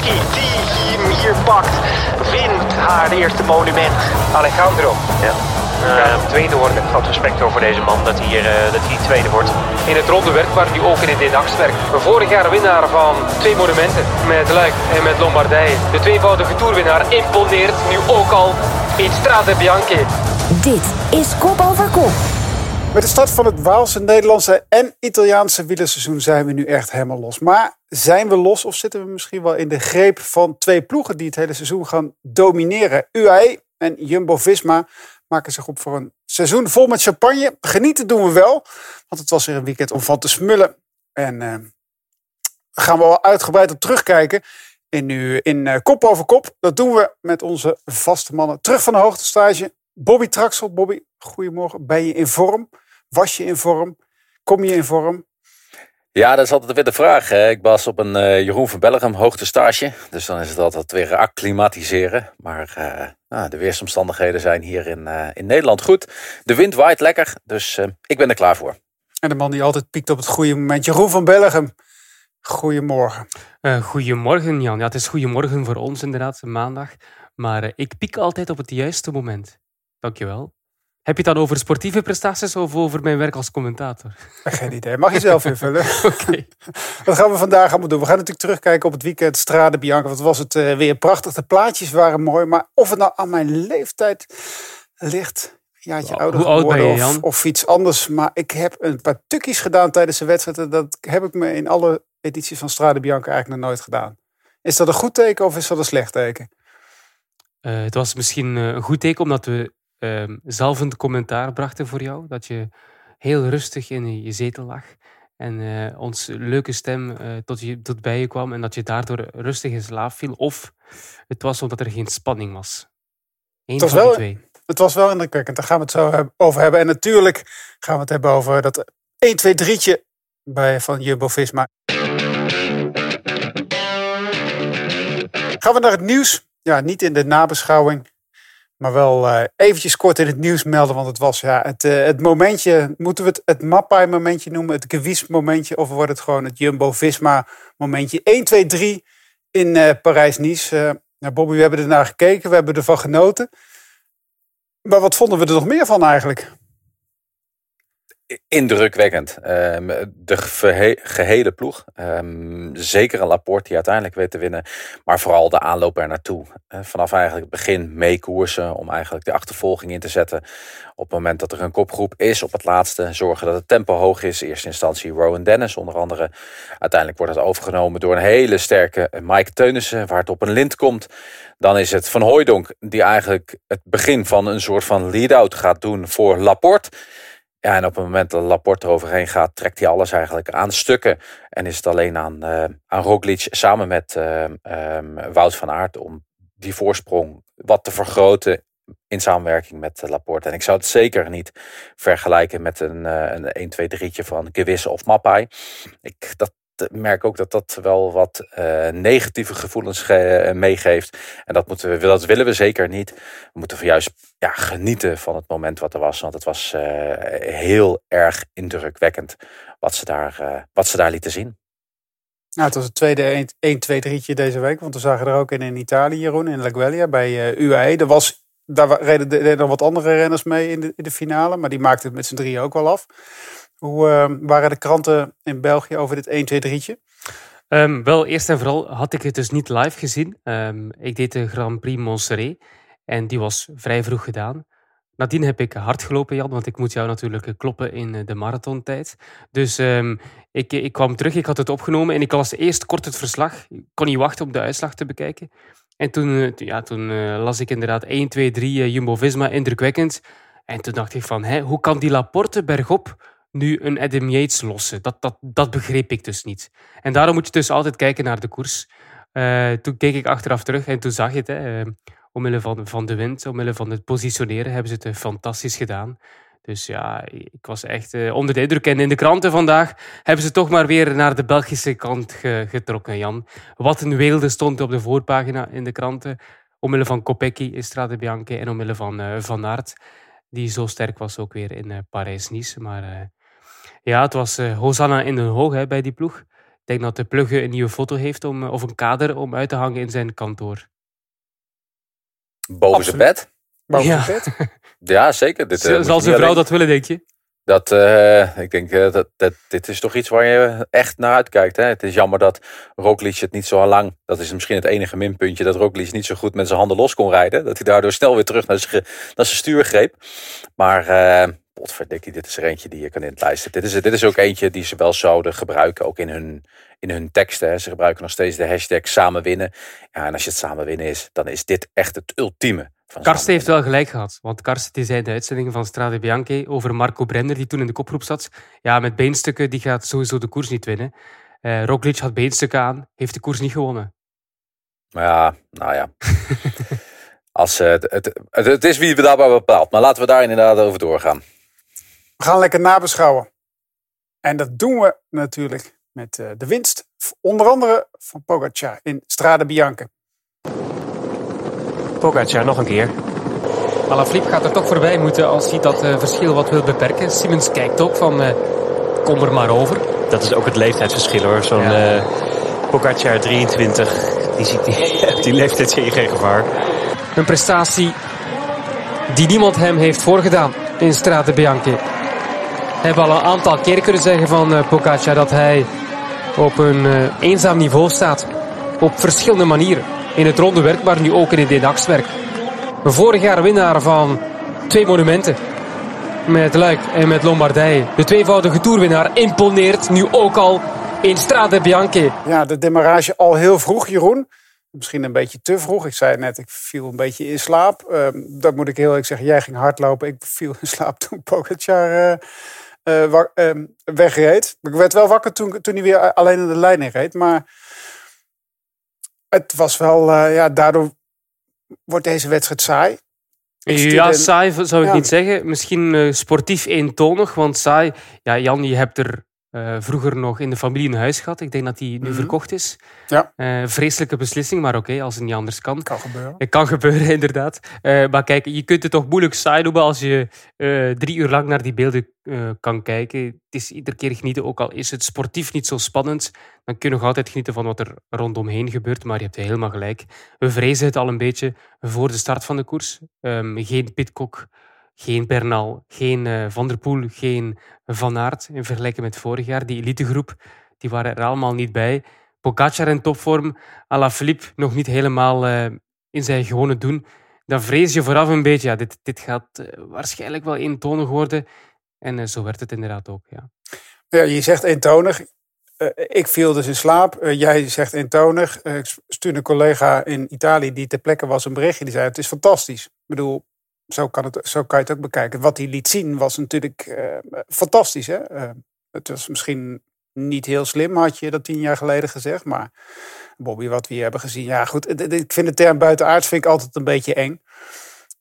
Die hem hier pakt. Wint haar eerste monument. Alejandro. Ja. Uh, tweede worden. Groot respect over deze man dat hij, hier, uh, dat hij tweede wordt. In het ronde werk, maar nu ook in het dedagswerk. Vorig jaar winnaar van twee monumenten met Luik en met Lombardije. De tweevoudige toerwinnaar imponeert nu ook al in Strade Bianchi. Dit is Kop over Kop. Met de start van het Waalse, Nederlandse en Italiaanse wielerseizoen zijn we nu echt helemaal los. Maar zijn we los of zitten we misschien wel in de greep van twee ploegen die het hele seizoen gaan domineren? UAE en Jumbo-Visma maken zich op voor een seizoen vol met champagne. Genieten doen we wel, want het was weer een weekend om van te smullen. En uh, gaan we wel uitgebreid op terugkijken in, nu, in uh, Kop over Kop. Dat doen we met onze vaste mannen terug van de hoogtestage. Bobby Traxel. Bobby, goedemorgen. Ben je in vorm? Was je in vorm? Kom je in vorm? Ja, dat is altijd weer de vraag. Hè. Ik was op een uh, Jeroen van Bellegem hoogtestage. Dus dan is het altijd weer acclimatiseren. Maar uh, nou, de weersomstandigheden zijn hier in, uh, in Nederland goed. De wind waait lekker, dus ik ben er klaar voor. En de man die altijd piekt op het goede moment, Jeroen van Bellegem. Goedemorgen. goedemorgen Jan. Ja, het is goedemorgen voor ons inderdaad, maandag. Maar ik piek altijd op het juiste moment. Dankjewel. Heb je het dan over sportieve prestaties of over mijn werk als commentator? Geen idee. Mag je zelf invullen. Oké. Wat gaan we vandaag allemaal doen? We gaan natuurlijk terugkijken op het weekend Strade Bianca. Wat was het uh, weer prachtig. De plaatjes waren mooi. Maar of het nou aan mijn leeftijd ligt... Ja, je ouder oud je, Jan? Of, of, iets anders. Maar ik heb een paar tukkies gedaan tijdens de wedstrijd. Dat heb ik me in alle edities van Strade Bianca eigenlijk nog nooit gedaan. Is dat een goed teken of is dat een slecht teken? Uh, het was misschien eh, een goed teken omdat we uh, zelf een commentaar brachten voor jou. Dat je heel rustig in je zetel lag. En uh, ons leuke stem uh, tot, je, tot bij je kwam. En dat je daardoor rustig in slaap viel. Of het was omdat er geen spanning was. Eén het was van wel, de twee. Het was wel indrukwekkend. Daar gaan we het zo over hebben. En natuurlijk gaan we het hebben over dat 1, 2, 3'tje bij, van Jumbo-Visma. Gaan we naar het nieuws. Ja, niet in de nabeschouwing. Maar wel uh, eventjes kort in het nieuws melden. Want het was ja, het, uh, het momentje. Moeten we het het Mappai-momentje noemen? Het Gewis-momentje? Of wordt het gewoon het Jumbo-Visma-momentje? 1, 2, 3 in uh, Parijs-Nice. nou, Bobby, we hebben er naar gekeken. We hebben ervan genoten. Maar wat vonden we er nog meer van eigenlijk? Indrukwekkend. Um, de gehele ploeg. Um, zeker een Laporte die uiteindelijk weet te winnen. Maar vooral de aanloop er naartoe. Uh, vanaf eigenlijk het begin meekoersen om eigenlijk de achtervolging in te zetten. Op het moment dat er een kopgroep is op het laatste. Zorgen dat het tempo hoog is. Eerste instantie Rowan Dennis onder andere. Uiteindelijk wordt het overgenomen door een hele sterke Mike Teunissen. Waar het op een lint komt. Dan is het Van Hooijdonk die eigenlijk het begin van een soort van lead-out gaat doen voor Laporte. Ja, en op het moment dat Laporte eroverheen gaat, trekt hij alles eigenlijk aan stukken. En is het alleen aan, uh, aan Roglic samen met uh, um, Wout van Aert om die voorsprong wat te vergroten in samenwerking met Laporte. En ik zou het zeker niet vergelijken met een, uh, een 1, 2, 3'tje van Gewisse of Mappai. Ik, dat merk ook dat dat wel wat uh, negatieve gevoelens ge meegeeft. En dat, moeten we, dat willen we zeker niet. We moeten juist ja, genieten van het moment wat er was. Want het was uh, heel erg indrukwekkend wat ze daar, wat ze daar lieten zien. Nou, het was het tweede 1, 2, 3'tje deze week. Want we zagen er ook in in Italië, Jeroen, in La Guelia bij UAE. Er was, daar reden nog wat andere renners mee in de, in de finale. Maar die maakten het met z'n drieën ook wel af. Hoe uh, waren de kranten in België over dit 1, 2, 3'tje? Um, wel, eerst en vooral had ik het dus niet live gezien. Um, ik deed de Grand Prix Montserrat en die was vrij vroeg gedaan. Nadien heb ik hard gelopen, Jan, want ik moet jou natuurlijk kloppen in de marathontijd. Dus um, ik, ik kwam terug, ik had het opgenomen en ik las eerst kort het verslag. Ik kon niet wachten om de uitslag te bekijken. En toen, ja, toen las ik inderdaad 1, 2, 3 uh, Jumbo-Visma, indrukwekkend. En toen dacht ik van, hoe kan die Laporte bergop nu een Adam lossen. Dat, dat, dat begreep ik dus niet. En daarom moet je dus altijd kijken naar de koers. Uh, toen keek ik achteraf terug en toen zag je het. Hè, uh, omwille van, van de wind, omwille van het positioneren, hebben ze het uh, fantastisch gedaan. Dus ja, ik was echt onder de indruk. En in de kranten vandaag hebben ze toch maar weer naar de Belgische kant ge getrokken, Jan. Wat een weelde stond op de voorpagina in de kranten. Omwille van Kopecky in Strade Bianche en omwille van Van Aert. Die zo sterk was ook weer in Parijs-Nice. Maar ja, het was uh, Hosanna in den hoog hè, bij die ploeg. denk dat de Plugge een nieuwe foto heeft om, of een kader om uit te hangen in zijn kantoor. Boven zijn bed. Boven Ja. bed. Ja, zeker. Dit, eh, Zal zijn vrouw alleen- dat willen, denk je? Dat, eh, ik denk, eh, dat, dat dit is toch iets waar je echt naar uitkijkt. Hè? Het is jammer dat Roglic het niet zo lang... Dat is misschien het enige minpuntje. Dat Roglic niet zo goed met zijn handen los kon rijden. Dat hij daardoor snel weer terug naar zijn, naar zijn stuur greep. Maar eh potverdikkie, dit is er eentje die je kan inlijsten. Dit is, dit is ook eentje die ze wel zouden gebruiken. Ook in hun, in hun teksten. Hè. Ze gebruiken nog steeds de hashtag samen winnen. Ja, en als je het samen winnen is, dan is dit echt het ultieme. Karsten heeft wel gelijk gehad. Want Karsten die zei in de uitzending van Strade Bianche over Marco Brenner, die toen in de kopgroep zat. Ja, met beenstukken die gaat sowieso de koers niet winnen. Eh Roglic had beenstukken aan, heeft de koers niet gewonnen. Ja, nou ja. Als, eh, het, het, het, het is wie we daarbij bepaalt. Maar laten we daar inderdaad over doorgaan. We gaan lekker nabeschouwen. En dat doen we natuurlijk met eh, de winst. Onder andere van Pogacar in Strade Bianche. Pogacar nog een keer. Alaphilippe gaat er toch voorbij moeten als hij dat eh, verschil wat wil beperken. Simmons kijkt ook van, eh, kom er maar over. Dat is ook het leeftijdsverschil hoor. Zo'n Ja. eh Pogacar 23, die, ziet die, die leeftijd zie je geen gevaar. Een prestatie die niemand hem heeft voorgedaan in Strade Bianche. Hebben al een aantal keer kunnen zeggen van eh, Pogacar dat hij op een eh, eenzaam niveau staat. Op verschillende manieren. In het ronde werk, maar nu ook in het eendagswerk. Vorig jaar winnaar van twee monumenten. Met Luik en met Lombardije. De tweevoudige toerwinnaar imponeert nu ook al in Strade Bianche. Ja, de demarrage al heel vroeg, Jeroen. Misschien een beetje te vroeg. Ik zei net, ik viel een beetje in slaap. Ehm, dat moet ik heel eerlijk zeggen. Jij ging hardlopen. Ik viel in slaap toen Pogacar eh, wa- ehm, wegreed. Ik werd wel wakker toen, toen hij weer alleen in de lijn in reed. Maar het was wel, eh, ja, daardoor wordt deze wedstrijd saai. Ja, saai zou ik Ja. niet zeggen. Misschien eh, sportief eentonig, want saai... Ja, Jan, je hebt er eh, vroeger nog in de familie een huis gehad. Ik denk dat die nu Mhm. verkocht is. Ja. Eh, vreselijke beslissing, maar oké, als het niet anders kan. Kan gebeuren. Het kan gebeuren, inderdaad. Eh, maar kijk, je kunt het toch moeilijk saai noemen als je drie uur lang naar die beelden kan kijken. Het is iedere keer genieten, ook al is het sportief niet zo spannend. Dan kun je nog altijd genieten van wat er rondomheen gebeurt. Maar je hebt helemaal gelijk. We vrezen het al een beetje voor de start van de koers. Ehm, geen Pitcock, geen Bernal, geen eh, Van der Poel, geen Van Aert. In vergelijking met vorig jaar, die elitegroep, die waren er allemaal niet bij. Pogacar in topvorm, Alaphilippe nog niet helemaal eh, in zijn gewone doen. Dan vrees je vooraf een beetje, ja, dit, dit gaat eh, waarschijnlijk wel eentonig worden. En zo werd het inderdaad ook, ja. Ja, je zegt eentonig. Ik viel dus in slaap. Jij zegt eentonig. Eh, ik stuurde een collega in Italië die ter plekke was een berichtje. Die zei: Het is fantastisch. Ik bedoel, zo kan, het, zo kan je het ook bekijken. Wat hij liet zien was natuurlijk eh, fantastisch. Hè? Eh, het was misschien niet heel slim, had je dat tien jaar geleden gezegd. Maar Bobby, wat we hier hebben gezien. Ja, goed. Ik vind de term buitenaards vind ik altijd een beetje eng.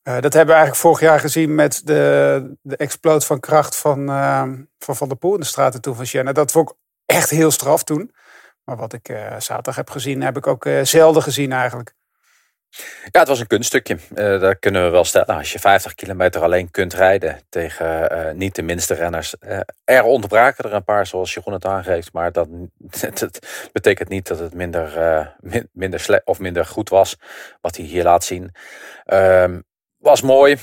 Eh, dat hebben we eigenlijk vorig jaar gezien met de, de exploot van kracht van, van Van der Poel in de straten toen van Siena. Dat vond ik echt heel straf toen. Maar wat ik zaterdag heb gezien, heb ik ook zelden gezien eigenlijk. Ja, het was een kunststukje. Eh dat kunnen we wel stellen. Als je 50 kilometer alleen kunt rijden tegen eh, niet de minste renners. eh, er ontbraken er een paar, zoals Jeroen het aangeeft. Maar dat, betekent niet dat het minder, min- minder, of minder goed was. Wat hij hier laat zien. Ehm, was mooi.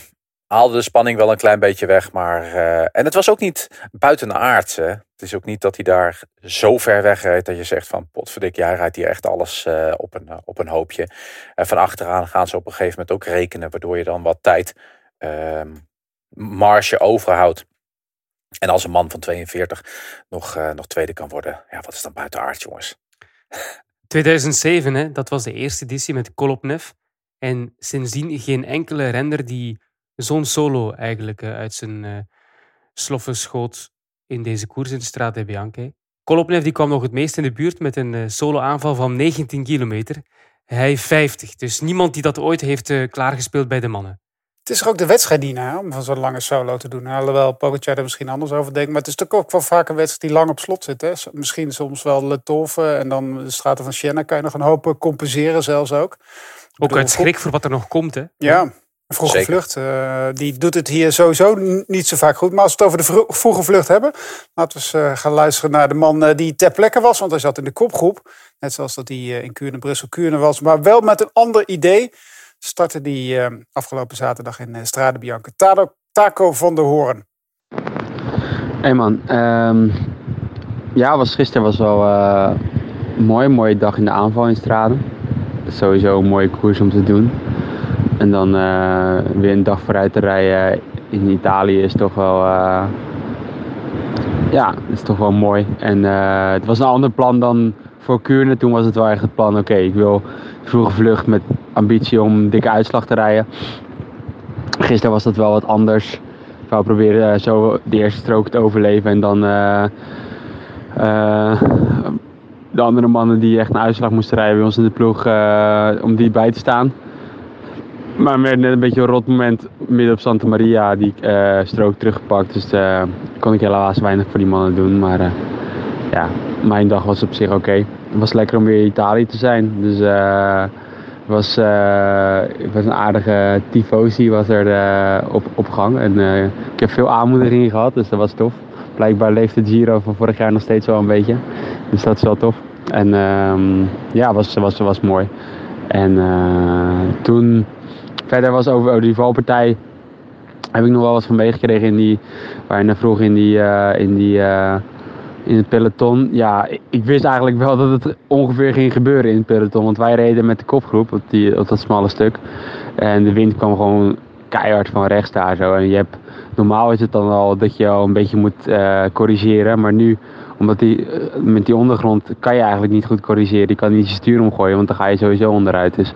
Haalde de spanning wel een klein beetje weg. Maar, eh, en het was ook niet buitenaards. Hè. Het is ook niet dat hij daar zo ver weg rijdt dat je zegt van potverdik, jij rijdt hier echt alles eh, op, een, op een hoopje. En van achteraan gaan ze op een gegeven moment ook rekenen, waardoor je dan wat tijd ehm marge overhoudt. En als een man van 42 nog, eh, nog tweede kan worden, ja, wat is dan buitenaard, jongens? 2007, hè, dat was de eerste editie met Kolopnev. En sindsdien geen enkele renner die zo'n solo eigenlijk eh, uit zijn eh, sloffen schoot in deze koers in de Strade Bianche. Kolopnev die kwam nog het meest in de buurt met een eh, solo-aanval van 19 kilometer. Hij 50, dus niemand die dat ooit heeft klaargespeeld bij de mannen. Het is er ook de wedstrijd niet naar om van zo'n lange solo te doen. Alhoewel Pogacar er misschien anders over denkt. Maar het is natuurlijk ook wel vaak een wedstrijd die lang op slot zit. Hè? Misschien soms wel Le Toffe en dan de straten van Siena kan je nog een hoop compenseren zelfs ook. Ook bedoel, uit schrik voor wat er nog komt. Hè. Ja, vroege Zeker. vlucht, eh, die doet het hier sowieso niet zo vaak goed. Maar als we het over de vro- vroege vlucht hebben, laten we eens eh, gaan luisteren naar de man eh, die ter plekke was. Want hij zat in de kopgroep, net zoals dat hij in Kuurne, Brussel, Kuurne was. Maar wel met een ander idee startte die eh, afgelopen zaterdag in eh, Strade Bianca. Tado- Taco van der Hoorn. Hey man, ehm, ja, was, gisteren was wel eh, een mooie, mooie dag in de aanval in Straden. Sowieso een mooie koers om te doen. En dan eh, weer een dag vooruit te rijden in Italië is toch wel, eh, ja, is toch wel mooi. En eh, het was een ander plan dan voor Kuurne. Toen was het wel echt het plan, oké, ik wil vroege vlucht met ambitie om dikke uitslag te rijden. Gisteren was dat wel wat anders. Ik wou proberen zo de eerste strook te overleven en dan de andere mannen die echt een uitslag moesten rijden bij ons in de ploeg, om die bij te staan. Maar met net een beetje een rot moment midden op Santa Maria, die eh, strook teruggepakt. Dus eh, kon ik helaas weinig voor die mannen doen. Maar eh, ja, mijn dag was op zich oké. Het was lekker om weer in Italië te zijn. Dus het was, het was een aardige tifosi was er op, op gang. En ik heb veel aanmoediging gehad, dus dat was tof. Blijkbaar leeft de Giro van vorig jaar nog steeds wel een beetje. Dus dat is wel tof. En ehm, ja, was, was, was mooi. En toen verder was over, die valpartij heb ik nog wel wat van meegekregen in die, waar je naar vroeg in die, eh, in die eh, in het peloton. Ja, ik- wist eigenlijk wel dat het ongeveer ging gebeuren in het peloton. Want wij reden met de kopgroep op, die, op dat smalle stuk. En de wind kwam gewoon keihard van rechts daar zo. En je hebt, normaal is het dan al dat je al een beetje moet eh, corrigeren. Maar nu, omdat die, met die ondergrond kan je eigenlijk niet goed corrigeren. Je kan niet je stuur omgooien, want dan ga je sowieso onderuit. Dus,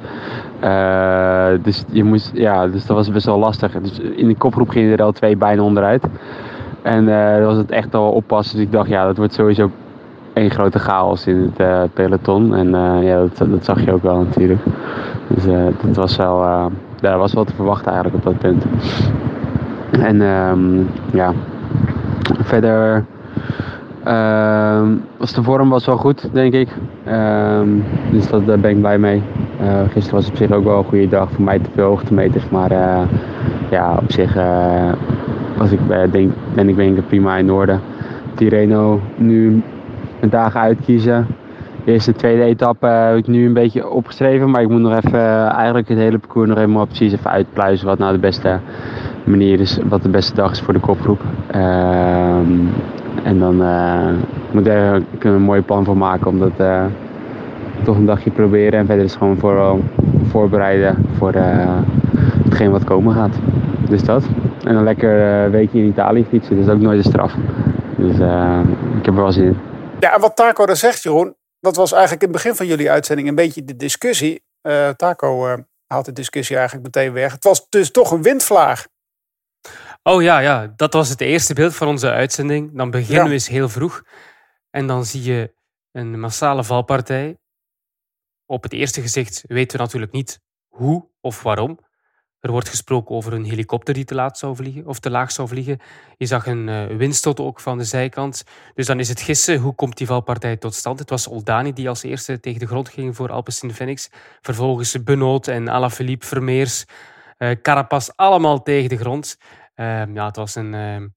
eh, dus, je moest, ja, dus dat was best wel lastig. Dus in de kopgroep gingen er al twee bijna onderuit. En eh dan was het echt al oppassen. Dus ik dacht, ja, dat wordt sowieso één grote chaos in het eh, peloton. En ja, dat, dat zag je ook wel natuurlijk. Dus dat was wel, ja, dat was wel te verwachten eigenlijk op dat punt. En ehm, ja, verder was de vorm was wel goed, denk ik. Ehm, dus dat, daar ben ik blij mee. Eh, gisteren was op zich ook wel een goede dag. Voor mij te veel hoogtemeters. Maar eh, ja, op zich eh, was ik, denk, ben ik denk ik prima in orde. Tireno nu een dagen uitkiezen. De eerste, tweede etappe heb ik nu een beetje opgeschreven. Maar ik moet nog even eigenlijk het hele parcours nog helemaal precies even uitpluizen. Wat nou de beste manier is, wat de beste dag is voor de kopgroep. Ehm, en dan eh, moet kunnen we een mooi plan voor maken om dat eh, toch een dagje proberen. En verder is gewoon vooral voorbereiden voor eh, hetgeen wat komen gaat. Dus dat. En een lekker eh, weekje in Italië fietsen. Dat is ook nooit een straf. Dus eh, ik heb er wel zin in. Ja, en wat Taco daar zegt, Jeroen, dat was eigenlijk in het begin van jullie uitzending een beetje de discussie. Eh, Taco eh, haalt de discussie eigenlijk meteen weg. Het was dus toch een windvlaag. Oh ja, ja, dat was het eerste beeld van onze uitzending. Dan beginnen Ja. we eens heel vroeg. En dan zie je een massale valpartij. Op het eerste gezicht weten we natuurlijk niet hoe of waarom. Er wordt gesproken over een helikopter die te laat zou vliegen of te laag zou vliegen. Je zag een eh, windstoot ook van de zijkant. Dus dan is het gissen, hoe komt die valpartij tot stand? Het was Oldani die als eerste tegen de grond ging voor Alpecin Phoenix. Vervolgens Benoot en Alaphilippe, Vermeers, eh Carapaz, allemaal tegen de grond. Ehm, ja, het was een ehm,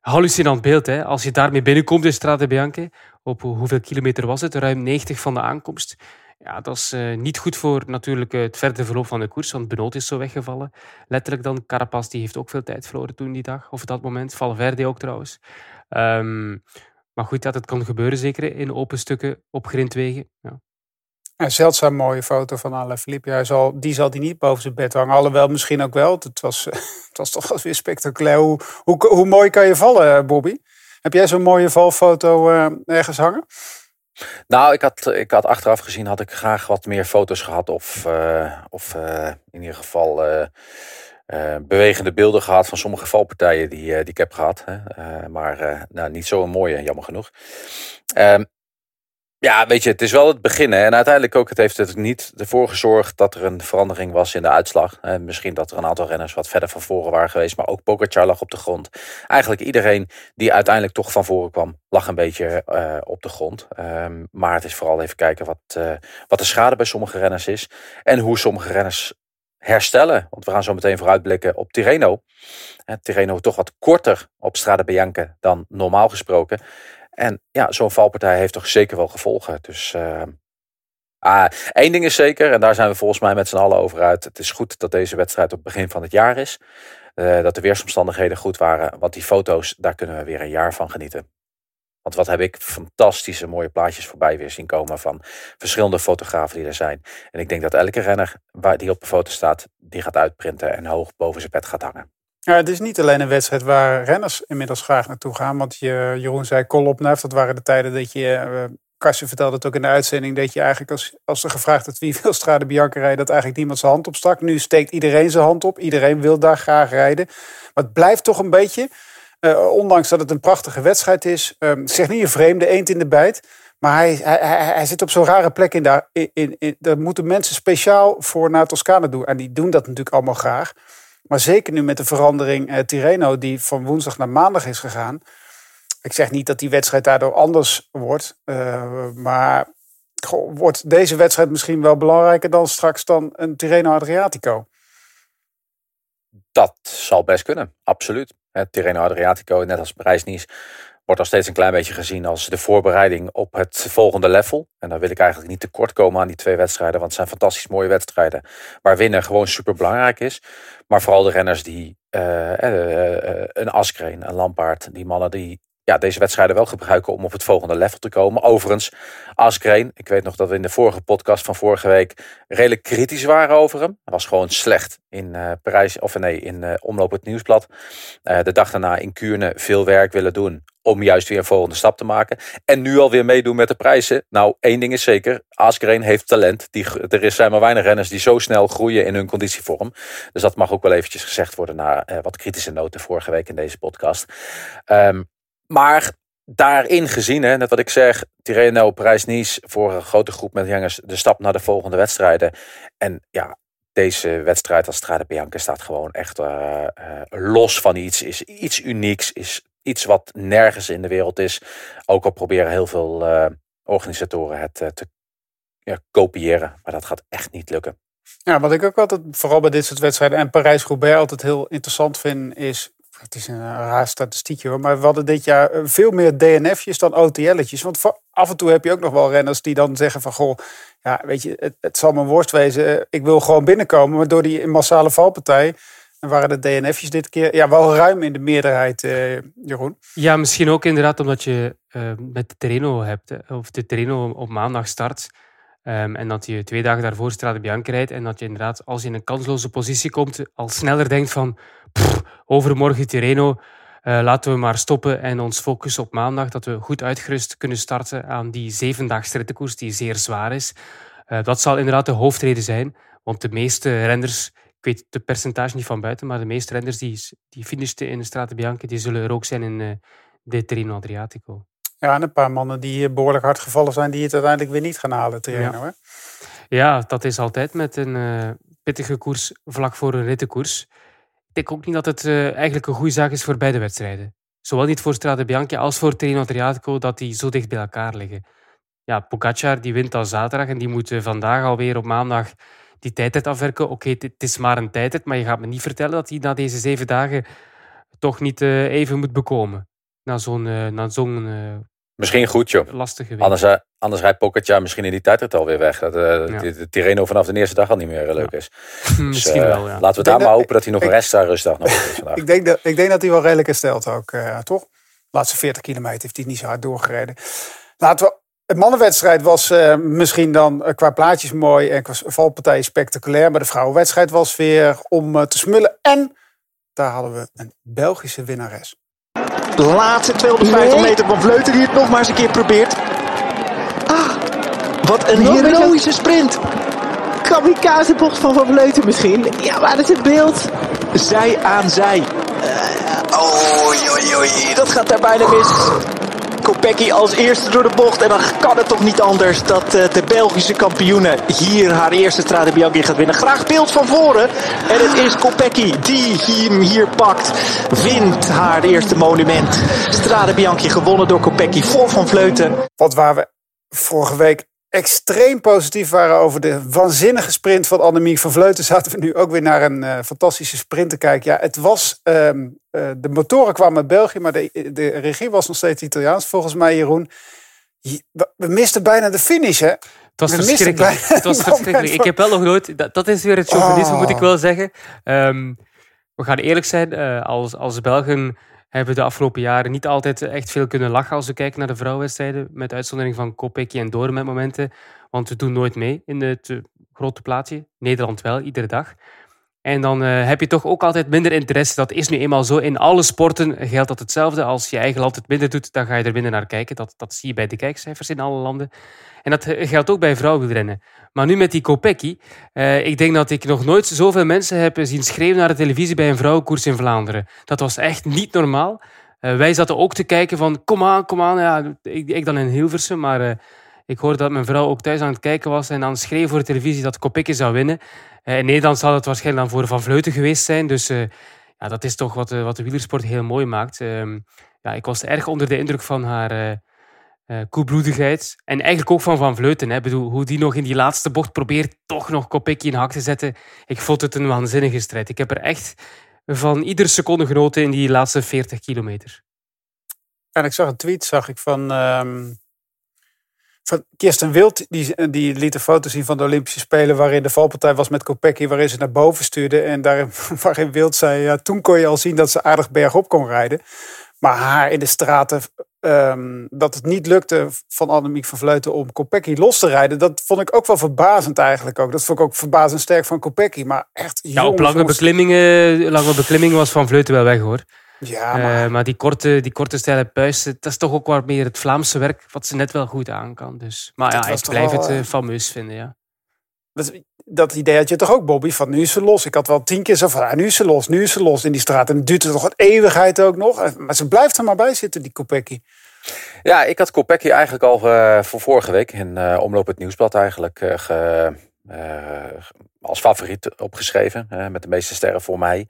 hallucinant beeld. Hè? Als je daarmee binnenkomt in Strade Bianche, op hoe- hoeveel kilometer was het? Ruim 90 van de aankomst. Ja, dat is eh, niet goed voor natuurlijk eh, het verdere verloop van de koers, want Benoot is zo weggevallen. Letterlijk dan. Carapaz die heeft ook veel tijd verloren toen die dag, of dat moment. Valverde ook trouwens. Ehm, maar goed, dat het kan gebeuren, zeker in open stukken op grindwegen. Ja. Een zeldzaam mooie foto van Alain Philippe. Zal, die zal die niet boven zijn bed hangen. Alhoewel misschien ook wel. Het was, het was toch weer spectaculair. Hoe, hoe, hoe mooi kan je vallen, eh, Bobby? Heb jij zo'n mooie valfoto eh, ergens hangen? Nou, ik had, ik had achteraf gezien had ik graag wat meer foto's gehad. Of, eh, of in ieder geval bewegende beelden gehad van sommige valpartijen die, die ik heb gehad. Hè. Maar nou, niet zo'n mooie, jammer genoeg. Ja, weet je, het is wel het begin. En uiteindelijk ook, het heeft er niet ervoor gezorgd dat er een verandering was in de uitslag. Eh, misschien dat er een aantal renners wat verder van voren waren geweest. Maar ook Pogacar lag op de grond. Eigenlijk iedereen die uiteindelijk toch van voren kwam, lag een beetje eh, op de grond. Ehm, maar het is vooral even kijken wat, eh, wat de schade bij sommige renners is. En hoe sommige renners herstellen. Want we gaan zo meteen vooruitblikken op Tirreno. Eh, Tirreno toch wat korter op Strade Bianca dan normaal gesproken. En ja, zo'n valpartij heeft toch zeker wel gevolgen. Dus uh, ah, één ding is zeker, en daar zijn we volgens mij met z'n allen over uit. Het is goed dat deze wedstrijd op het begin van het jaar is. Uh, dat de weersomstandigheden goed waren. Want die foto's, daar kunnen we weer een jaar van genieten. Want wat heb ik fantastische mooie plaatjes voorbij weer zien komen van verschillende fotografen die er zijn. En ik denk dat elke renner waar die op de foto staat, die gaat uitprinten en hoog boven zijn bed gaat hangen. Ja, het is niet alleen een wedstrijd waar renners inmiddels graag naartoe gaan. Want je, Jeroen zei kolop nef, dat waren de tijden dat je... Uh, vertelde het ook in de uitzending dat je eigenlijk als, als er gevraagd werd wie wil Strade Bianca rijden, dat eigenlijk niemand zijn hand opstak. Nu steekt iedereen zijn hand op. Iedereen wil daar graag rijden. Maar het blijft toch een beetje, uh, ondanks dat het een prachtige wedstrijd is, um, zeg niet een vreemde eend in de bijt. Maar hij, hij, hij, hij zit op zo'n rare plek in daar. In, in, in, daar moeten mensen speciaal voor naar Toscane doen. En die doen dat natuurlijk allemaal graag. Maar zeker nu met de verandering eh, Tirreno, die van woensdag naar maandag is gegaan. Ik zeg niet dat die wedstrijd daardoor anders wordt. Uh, maar wordt deze wedstrijd misschien wel belangrijker dan straks dan een Tirreno Adriatico? Dat zal best kunnen, absoluut. Het Tirreno Adriatico, net als Parijs-Nice, wordt nog steeds een klein beetje gezien als de voorbereiding op het volgende level. En dan wil ik eigenlijk niet tekort komen aan die twee wedstrijden, want het zijn fantastisch mooie wedstrijden waar winnen gewoon super belangrijk is. Maar vooral de renners die, uh, uh, uh, een Askreen, een Lampaard, die mannen die ja, deze wedstrijden wel gebruiken om op het volgende level te komen. Overigens, Askreen, ik weet nog dat we in de vorige podcast van vorige week redelijk kritisch waren over hem. Hij was gewoon slecht in Parijs, of nee, in uh, Omloop het Nieuwsblad. De dag daarna in Kuurne veel werk willen doen om juist weer een volgende stap te maken. En nu alweer meedoen met de prijzen. Nou, één ding is zeker, Askreen heeft talent. Die, er zijn maar weinig renners die zo snel groeien in hun conditievorm. Dus dat mag ook wel eventjes gezegd worden na wat kritische noten vorige week in deze podcast. Um, maar daarin gezien, hè, net wat ik zeg, Tirreno, Parijs-Nice voor een grote groep met jongers de stap naar de volgende wedstrijden. En ja, deze wedstrijd als Strade Bianca staat gewoon echt uh, uh, los van iets, is iets unieks, is iets wat nergens in de wereld is. Ook al proberen heel veel uh, organisatoren het te ja, kopiëren, maar dat gaat echt niet lukken. Ja, wat ik ook altijd, vooral bij dit soort wedstrijden en Parijs-Roubaix altijd heel interessant vind, is het is een raar statistiekje hoor. Maar we hadden dit jaar veel meer DNF'jes dan OTL'tjes. Want af en toe heb je ook nog wel renners die dan zeggen van... Goh, ja, weet je, het, het zal mijn worst wezen. Ik wil gewoon binnenkomen. Maar door die massale valpartij... waren de DNF'jes dit keer ja, wel ruim in de meerderheid, eh, Jeroen. Ja, misschien ook inderdaad omdat je uh, met de Terreno hebt. Of de Terreno op maandag start... Um, en dat je twee dagen daarvoor Strade Bianca rijdt. En dat je inderdaad, als je in een kansloze positie komt, al sneller denkt van overmorgen Tirreno, uh, laten we maar stoppen en ons focussen op maandag. Dat we goed uitgerust kunnen starten aan die zevendaagse rittenkoers die zeer zwaar is. Uh, dat zal inderdaad de hoofdreden zijn. Want de meeste renners, ik weet de percentage niet van buiten, maar de meeste renners die, die finishten in de Strade Bianca, die zullen er ook zijn in uh, de Tirreno Adriatico. Ja, en een paar mannen die behoorlijk hard gevallen zijn, die het uiteindelijk weer niet gaan halen, Tirreno. Ja. Hè? ja, dat is altijd met een uh, pittige koers vlak voor een rittenkoers. Ik denk ook niet dat het uh, eigenlijk een goede zaak is voor beide wedstrijden. Zowel niet voor Strade Bianca als voor Tirreno Adriatico, dat die zo dicht bij elkaar liggen. Ja, Pogacar die wint al zaterdag en die moet vandaag alweer op maandag die tijdrit afwerken. Oké, okay, het is maar een tijdrit, maar je gaat me niet vertellen dat hij na deze zeven dagen toch niet even moet bekomen. Na zo'n na zo'n Misschien goed, joh. Lastige week. Anders, uh, anders rijdt Pogacar misschien in die tijdrit alweer weg. Dat uh, ja. de, de Tirreno vanaf de eerste dag al niet meer uh, leuk ja. is. misschien dus, wel, ja. Laten we daar maar dat, hopen dat hij nog ik, een rest rustdag nog is vandaag. ik, denk dat, ik denk dat hij wel redelijk herstelt ook, toch? De laatste 40 kilometer heeft hij niet zo hard doorgereden. Laten we het mannenwedstrijd was uh, misschien dan uh, qua plaatjes mooi en qua valpartijen spectaculair. Maar de vrouwenwedstrijd was weer om uh, te smullen. En daar hadden we een Belgische winnares. De laatste 250 nee. meter van Vleuten die het nog maar eens een keer probeert. Ah, wat een heroïsche sprint. Kamikazebocht van Van Vleuten misschien. Ja, waar is het beeld? Zij aan zij. Uh, oei, oei, oei, dat gaat daar bijna mis. Kopecky als eerste door de bocht. En dan kan het toch niet anders dat uh, de Belgische kampioene hier haar eerste Strade Bianchi gaat winnen. Graag beeld van voren. En het is Kopecky die hem hier pakt. Wint haar eerste monument. Strade Bianchi gewonnen door Kopecky voor Van Vleuten. Wat waar we vorige week extreem positief waren over de waanzinnige sprint van Annemiek van Vleuten, zaten we nu ook weer naar een uh, fantastische sprint te kijken. Ja, het was, um, uh, de motoren kwamen uit België, maar de, de regie was nog steeds Italiaans, volgens mij, Jeroen. We misten bijna de finish, hè? Het was verschrikkelijk. Het was verschrikkelijk. Ik heb wel nog nooit... Dat, dat is weer het chauvinisme, oh. moet ik wel zeggen. Um, we gaan eerlijk zijn, uh, als, als Belgen hebben de afgelopen jaren niet altijd echt veel kunnen lachen als we kijken naar de vrouwenwedstrijden. Met uitzondering van Kopecky en Doorn met momenten. Want we doen nooit mee in het uh, grote plaatje. Nederland wel, iedere dag. En dan uh, heb je toch ook altijd minder interesse. Dat is nu eenmaal zo. In alle sporten geldt dat hetzelfde. Als je eigen land het minder doet, dan ga je er minder naar kijken. Dat, dat zie je bij de kijkcijfers in alle landen. En dat geldt ook bij vrouwenwielrennen. Maar nu met die Kopecky. Uh, ik denk dat ik nog nooit zoveel mensen heb zien schreeuwen naar de televisie bij een vrouwenkoers in Vlaanderen. Dat was echt niet normaal. Wij zaten ook te kijken van, kom aan, kom aan. Ja, ik, ik dan in Hilversum, maar... Ik hoorde dat mijn vrouw ook thuis aan het kijken was en dan schreef voor de televisie dat Kopecky zou winnen. Uh, in Nederland zal het waarschijnlijk dan voor Van Vleuten geweest zijn. Dus uh, ja, dat is toch wat, wat de wielersport heel mooi maakt. Uh, ja, ik was erg onder de indruk van haar uh, koelbloedigheid. En eigenlijk ook van Van Vleuten. Hè. bedoel, hoe die nog in die laatste bocht probeert toch nog Kopecky in hak te zetten. Ik vond het een waanzinnige strijd. Ik heb er echt van iedere seconde genoten in die laatste 40 kilometer. En ik zag een tweet zag ik van, um, van Kirsten Wild. Die, die liet een foto zien van de Olympische Spelen... waarin de valpartij was met Kopecky... waarin ze naar boven stuurde. En daarin, waarin Wild zei... Ja, toen kon je al zien dat ze aardig bergop kon rijden. Maar haar in de straten um, dat het niet lukte van Annemiek van Vleuten om Kopecky los te rijden. Dat vond ik ook wel verbazend eigenlijk ook. Dat vond ik ook verbazend sterk van Kopecky. Maar echt, ja, op lange beklimmingen, lange beklimmingen was Van Vleuten wel weg hoor. Ja, maar... Uh, maar die korte, die korte stijle puis, dat is toch ook wat meer het Vlaamse werk wat ze net wel goed aan kan. Dus. Maar ja, ik blijf het uh, fameus vinden, ja dat idee had je toch ook, Bobby, van nu is ze los. Ik had wel tien keer zo van, ah, nu is ze los, nu is ze los in die straat. En het duurt er toch een eeuwigheid ook nog. Maar ze blijft er maar bij zitten, die Kopecky. Ja, ik had Kopecky eigenlijk al uh, voor vorige week in uh, Omloop het Nieuwsblad eigenlijk uh, ge, als favoriet opgeschreven. met de meeste sterren voor mij.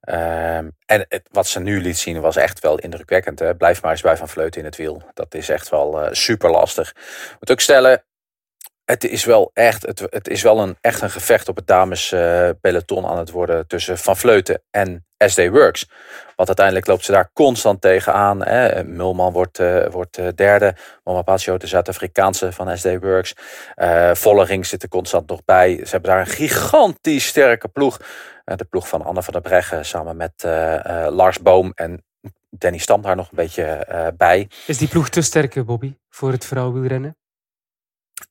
Ehm, en wat ze nu liet zien was echt wel indrukwekkend. Hè? Blijf maar eens bij Van Vleuten in het wiel. Dat is echt wel super lastig. Moet ook stellen, het is wel echt, het, het is wel een, echt een gevecht op het dames uh, peloton aan het worden tussen Van Vleuten en SD Works. Want uiteindelijk loopt ze daar constant tegenaan. Hè. Mulman wordt, uh, wordt uh, derde. De Zuid-Afrikaanse van SD Works. Vollering zit er constant nog bij. Ze hebben daar een gigantisch sterke ploeg. de ploeg van Anne van der Breggen samen met Lars Boom en Danny Stam daar nog een beetje bij. Is die ploeg te sterk, Bobby, voor het vrouwenwielrennen?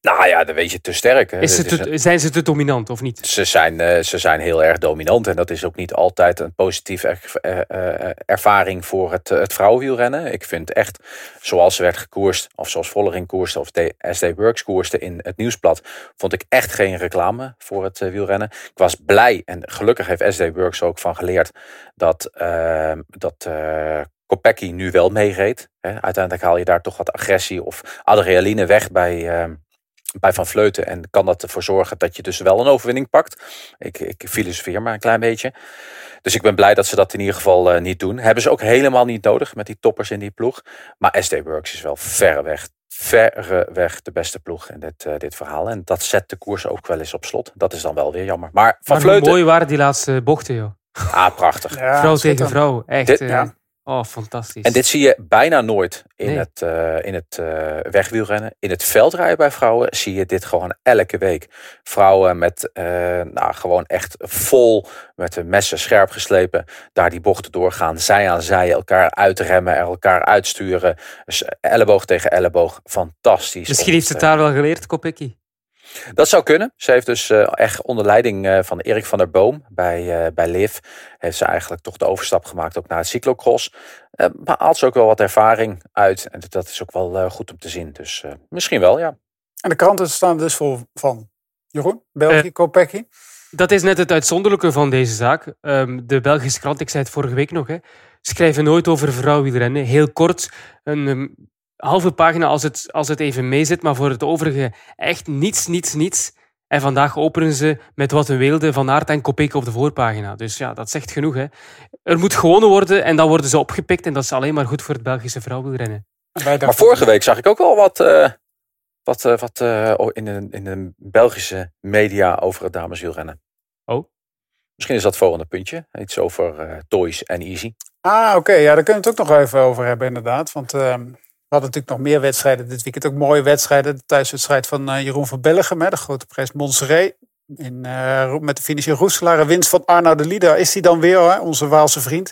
Nou ja, dan weet je te sterk. Is het zijn ze te dominant of niet? Ze zijn, uh, ze zijn heel erg dominant. En dat is ook niet altijd een positieve er, uh, ervaring voor het, het vrouwenwielrennen. Ik vind echt, zoals ze werd gekoerst, of zoals Vollering koerste, of de SD Works koerste in het nieuwsblad, vond ik echt geen reclame voor het wielrennen. Ik was blij en gelukkig heeft SD Works ook van geleerd dat, ehm, dat Kopecky nu wel meereed. Uiteindelijk haal je daar toch wat agressie of adrenaline weg bij ehm, bij Van Vleuten. En kan dat ervoor zorgen dat je dus wel een overwinning pakt. Ik, ik filosofeer maar een klein beetje. Dus ik ben blij dat ze dat in ieder geval uh, niet doen. Hebben ze ook helemaal niet nodig met die toppers in die ploeg. Maar SD Works is wel verreweg, verreweg de beste ploeg in dit, uh, dit verhaal. En dat zet de koers ook wel eens op slot. Dat is dan wel weer jammer. Maar Van maar Vleuten... mooi waren die laatste bochten, joh. Ah, prachtig. Ja, vrouw tegen vrouw. Echt. Dit, ja. Oh, fantastisch. En dit zie je bijna nooit in het, uh, in het uh, wegwielrennen. In het veldrijden bij vrouwen zie je dit gewoon elke week. Vrouwen met uh, nou, gewoon echt vol met de messen scherp geslepen. Daar die bochten doorgaan. Zij aan zij elkaar uitremmen. Elkaar uitsturen. Dus elleboog tegen elleboog. Fantastisch. Misschien heeft het daar wel geleerd, Kopecky. Dat zou kunnen. Ze heeft dus uh, echt onder leiding uh, van Erik van der Boom bij, uh, bij Liv... heeft ze eigenlijk toch de overstap gemaakt ook naar het cyclocross. maar haalt ze ook wel wat ervaring uit. En dat is ook wel goed om te zien. Dus misschien wel, ja. En de kranten staan dus vol van Jeroen, België, Kopecky. Dat is net het uitzonderlijke van deze zaak. Um, de Belgische krant, ik zei het vorige week nog... Hè, schrijven nooit over vrouwenwielrennen. Heel kort een um, halve pagina als het, als het even meezit, maar voor het overige echt niets, niets, niets. En vandaag openen ze met wat een weelde van Aert en Kopecky op de voorpagina. Dus ja, dat zegt genoeg. Hè. Er moet gewonnen worden en dan worden ze opgepikt. En dat is alleen maar goed voor het Belgische vrouwenrennen. Maar vorige week zag ik ook wel wat, uh, wat, uh, wat uh, in, de, in de Belgische media over het dameswielrennen. Oh? Misschien is dat het volgende puntje. Iets over uh, toys en easy. Ah, oké. Okay. Ja, daar kunnen we het ook nog even over hebben inderdaad. Want ehm, we hadden natuurlijk nog meer wedstrijden dit weekend. Ook mooie wedstrijden. De thuiswedstrijd van Jeroen van Bellegem. De grote prijs Montserrat. In, uh, met de finish in Roeselaar, winst van Arno de Lieder is hij dan weer, hè, onze Waalse vriend.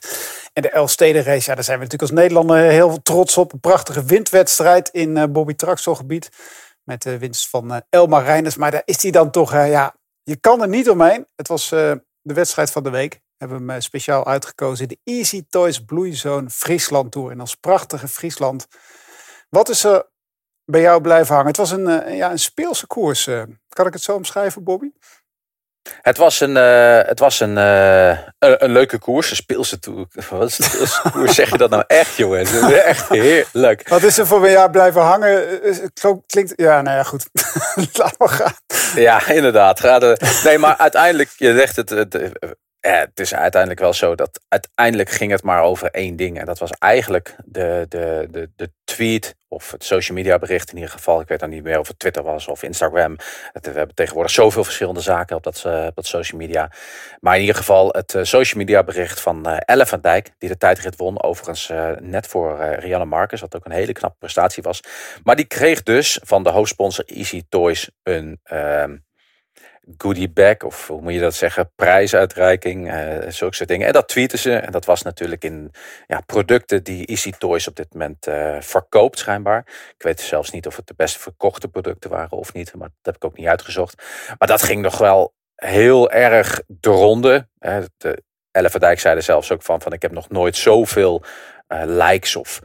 En de Elstede race, ja, daar zijn we natuurlijk als Nederlander heel trots op. Een prachtige windwedstrijd in uh, Bobby Traxel gebied. Met de winst van uh, Elmar Reiners. Maar daar is hij dan toch, ja, je kan er niet omheen. Het was de wedstrijd van de week. We hebben hem speciaal uitgekozen. De Easy Toys Bloeizone Friesland Tour. En als prachtige Friesland. Wat is er bij jou blijven hangen? Het was een, ja, een speelse koers. Kan ik het zo omschrijven, Bobby? Het was een, uh, het was een, uh, een, een, leuke koers, een speelse. Wat is speelse koers? Zeg je dat nou echt, jongens? Echt heerlijk. Wat is er voor jou blijven hangen? Klinkt, ja, nou ja, goed. Laat maar gaan. Ja, inderdaad. Nee, maar uiteindelijk, je zegt het, het ja, het is uiteindelijk wel zo dat uiteindelijk ging het maar over één ding. En dat was eigenlijk de, de, de, de tweet of het social media bericht in ieder geval. Ik weet dan niet meer of het Twitter was of Instagram. we hebben tegenwoordig zoveel verschillende zaken op dat, op dat social media. Maar in ieder geval het uh, social media bericht van uh, van Dijk. Die de tijdrit won. Overigens net voor Rianne Marcus. Wat ook een hele knappe prestatie was. Maar die kreeg dus van de hoofdsponsor Easy Toys een ehm, goodie bag, of hoe moet je dat zeggen, prijsuitreiking, uh, zulke soort dingen. En dat tweeten ze. En dat was natuurlijk in ja, producten die Easy Toys op dit moment uh, verkoopt, schijnbaar. Ik weet zelfs niet of het de beste verkochte producten waren of niet, maar dat heb ik ook niet uitgezocht. Maar dat ging nog wel heel erg de ronde. De Elle Dijk zei er zelfs ook van, van ik heb nog nooit zoveel uh, likes of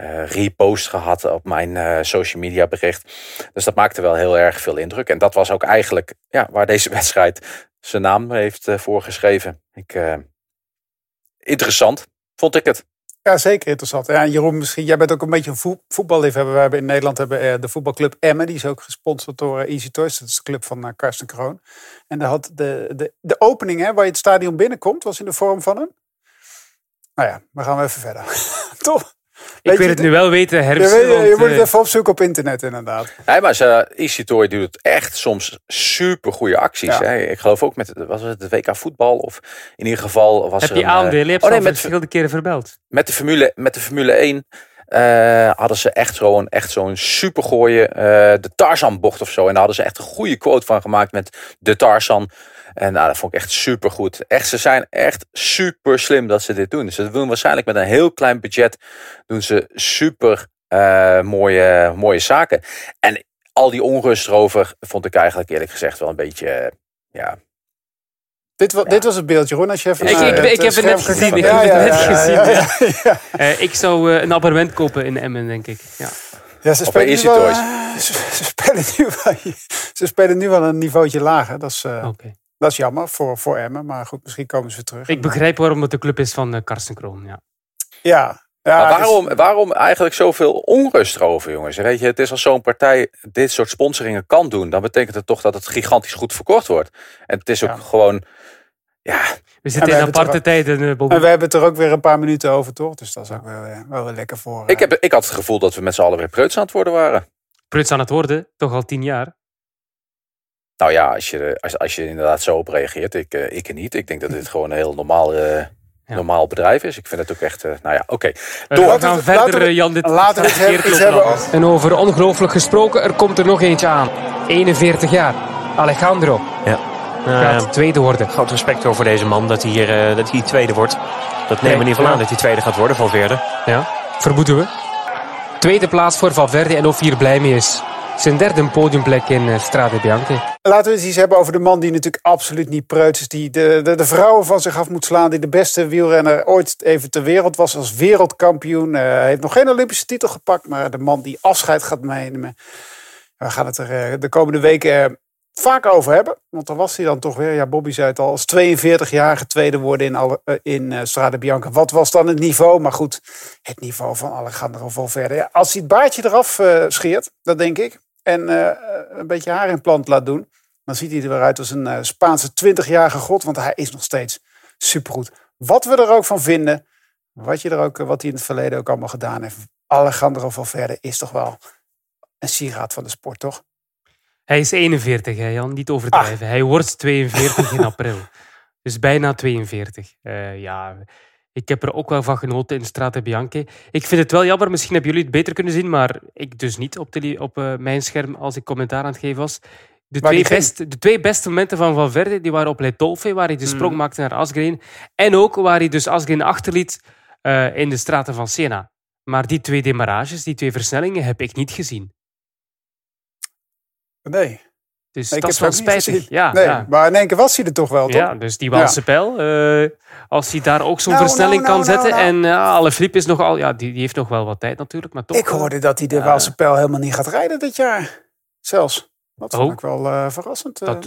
uh, repost gehad op mijn uh, social media bericht. Dus dat maakte wel heel erg veel indruk. En dat was ook eigenlijk ja, waar deze wedstrijd zijn naam heeft uh, voorgeschreven. Ik, interessant, vond ik het. Ja, zeker interessant. Ja, Jeroen, misschien, jij bent ook een beetje een voetballiefhebber. We hebben in Nederland hebben de voetbalclub Emmen. Die is ook gesponsord door Easy Toys. Dat is de club van Karsten Kroon. En daar had de, de, de opening hè, waar je het stadion binnenkomt, was in de vorm van een... Nou ja, maar gaan we even verder. Toch? Ik wil het nu wel weten, Herfst. Je, weet, je moet het even opzoeken op internet, inderdaad. Nee, maar ze, doet echt soms super goede acties. Hè? Ik geloof ook met was het de WK voetbal of in ieder geval was Heb je aandelen? Je oh, nee, met verschillende keren verbeld. Met de Formule, met de Formule 1 uh, hadden ze echt zo'n echt zo'n super gooien, uh, de Tarzan bocht of zo. En daar hadden ze echt een goede quote van gemaakt met de Tarzan. En nou, dat vond ik echt super goed. Echt, ze zijn echt super slim dat ze dit doen. Ze doen waarschijnlijk met een heel klein budget doen ze super uh, mooie, mooie zaken. En al die onrust erover vond ik eigenlijk eerlijk gezegd wel een beetje, ja, dit, was, dit was het beeldje, Ron. Als je even ik, ik, ik, heb het net gezien. Ik heb het net gezien. Uh, ik zou uh, een abonnement kopen in Emmen, denk ik. Ja. Ja, ze spelen, nu wel, uh, ze, ze, spelen nu wel, ze spelen nu wel een niveautje lager. Dat is, uh, okay. Dat is jammer voor, voor Emmen. Maar goed, misschien komen ze terug. Ik begrijp waarom het de club is van uh, Karsten Kroon. Ja. Ja, ja, maar waarom, dus... waarom eigenlijk zoveel onrust erover, jongens? Weet je, het is als zo'n partij dit soort sponsoringen kan doen, dan betekent het toch dat het gigantisch goed verkocht wordt. En het is ook ja. gewoon, ja. We zitten in aparte tijden, uh, En we hebben het er ook weer een paar minuten over, toch? Dus dat is ook wel, wel weer lekker voor. Uh... Ik, heb, ik had het gevoel dat we met z'n allen weer preuts aan het worden waren. Preuts aan het worden? Toch al tien jaar? Nou ja, als je, als, als je inderdaad zo op reageert, ik, uh, ik niet. Ik denk dat dit gewoon een heel normaal ja. normaal bedrijf is. Ik vind het ook echt, uh, nou ja, oké. Okay. Door. We gaan verder, we, Jan. Dit laten we het hebben. En over ongelooflijk gesproken, er komt er nog eentje aan. 41 jaar, Alejandro. Ja. Gaat tweede worden. Groot respect over deze man, dat hij hier uh, dat hij tweede wordt. Dat nemen we niet van aan, dat hij tweede gaat worden, Valverde. Ja, vermoeden we. Tweede plaats voor Valverde en of hij er blij mee is. Zijn derde podiumplek in uh, Strade Bianche. Laten we eens iets hebben over de man die natuurlijk absoluut niet preuts is. Die de, de, de vrouwen van zich af moet slaan. Die de beste wielrenner ooit even ter wereld was als wereldkampioen. Uh, hij heeft nog geen Olympische titel gepakt. Maar de man die afscheid gaat nemen. We gaan het er uh, de komende weken vaak over hebben. Want dan was hij dan toch weer, ja Bobby zei het al, als 42-jarige tweede worden in, alle, in Strade Bianca. Wat was dan het niveau? Maar goed, het niveau van Alejandro Valverde. Ja, als hij het baardje eraf scheert, dat denk ik, en uh, een beetje haarimplant laat doen, dan ziet hij er weer uit als een Spaanse 20-jarige god, want hij is nog steeds supergoed. Wat we er ook van vinden, wat, je er ook, wat hij in het verleden ook allemaal gedaan heeft, Alejandro Valverde is toch wel een sieraad van de sport, toch? Hij is 41, hè, Jan. Niet overdrijven. Hij wordt 42 in april. Dus bijna 42. Eh, ja, ik heb er ook wel van genoten in Strade Bianche. Ik vind het wel jammer, misschien hebben jullie het beter kunnen zien, maar ik dus niet op, op uh, mijn scherm als ik commentaar aan het geven was. De twee, beste, de twee beste momenten van Valverde die waren op Le Tolfe, waar hij de sprong mm. maakte naar Asgreen. En ook waar hij dus Asgreen achterliet uh, in de straten van Siena. Maar die twee demarages, die twee versnellingen, heb ik niet gezien. Nee. Dus dat is wel spijtig. Ja, nee, ja. Maar in één keer was hij er toch wel, toch? Ja, dus die Walse ja. pijl. Uh, als hij daar ook zo'n nou, versnelling nou, nou, kan zetten. En uh, alle flip is nogal... Ja, die, die, heeft nog wel wat tijd natuurlijk. Maar toch, ik hoorde dat hij de uh, Waalse pijl helemaal niet gaat rijden dit jaar. Zelfs. Dat vond oh. ik wel uh, verrassend. Dat,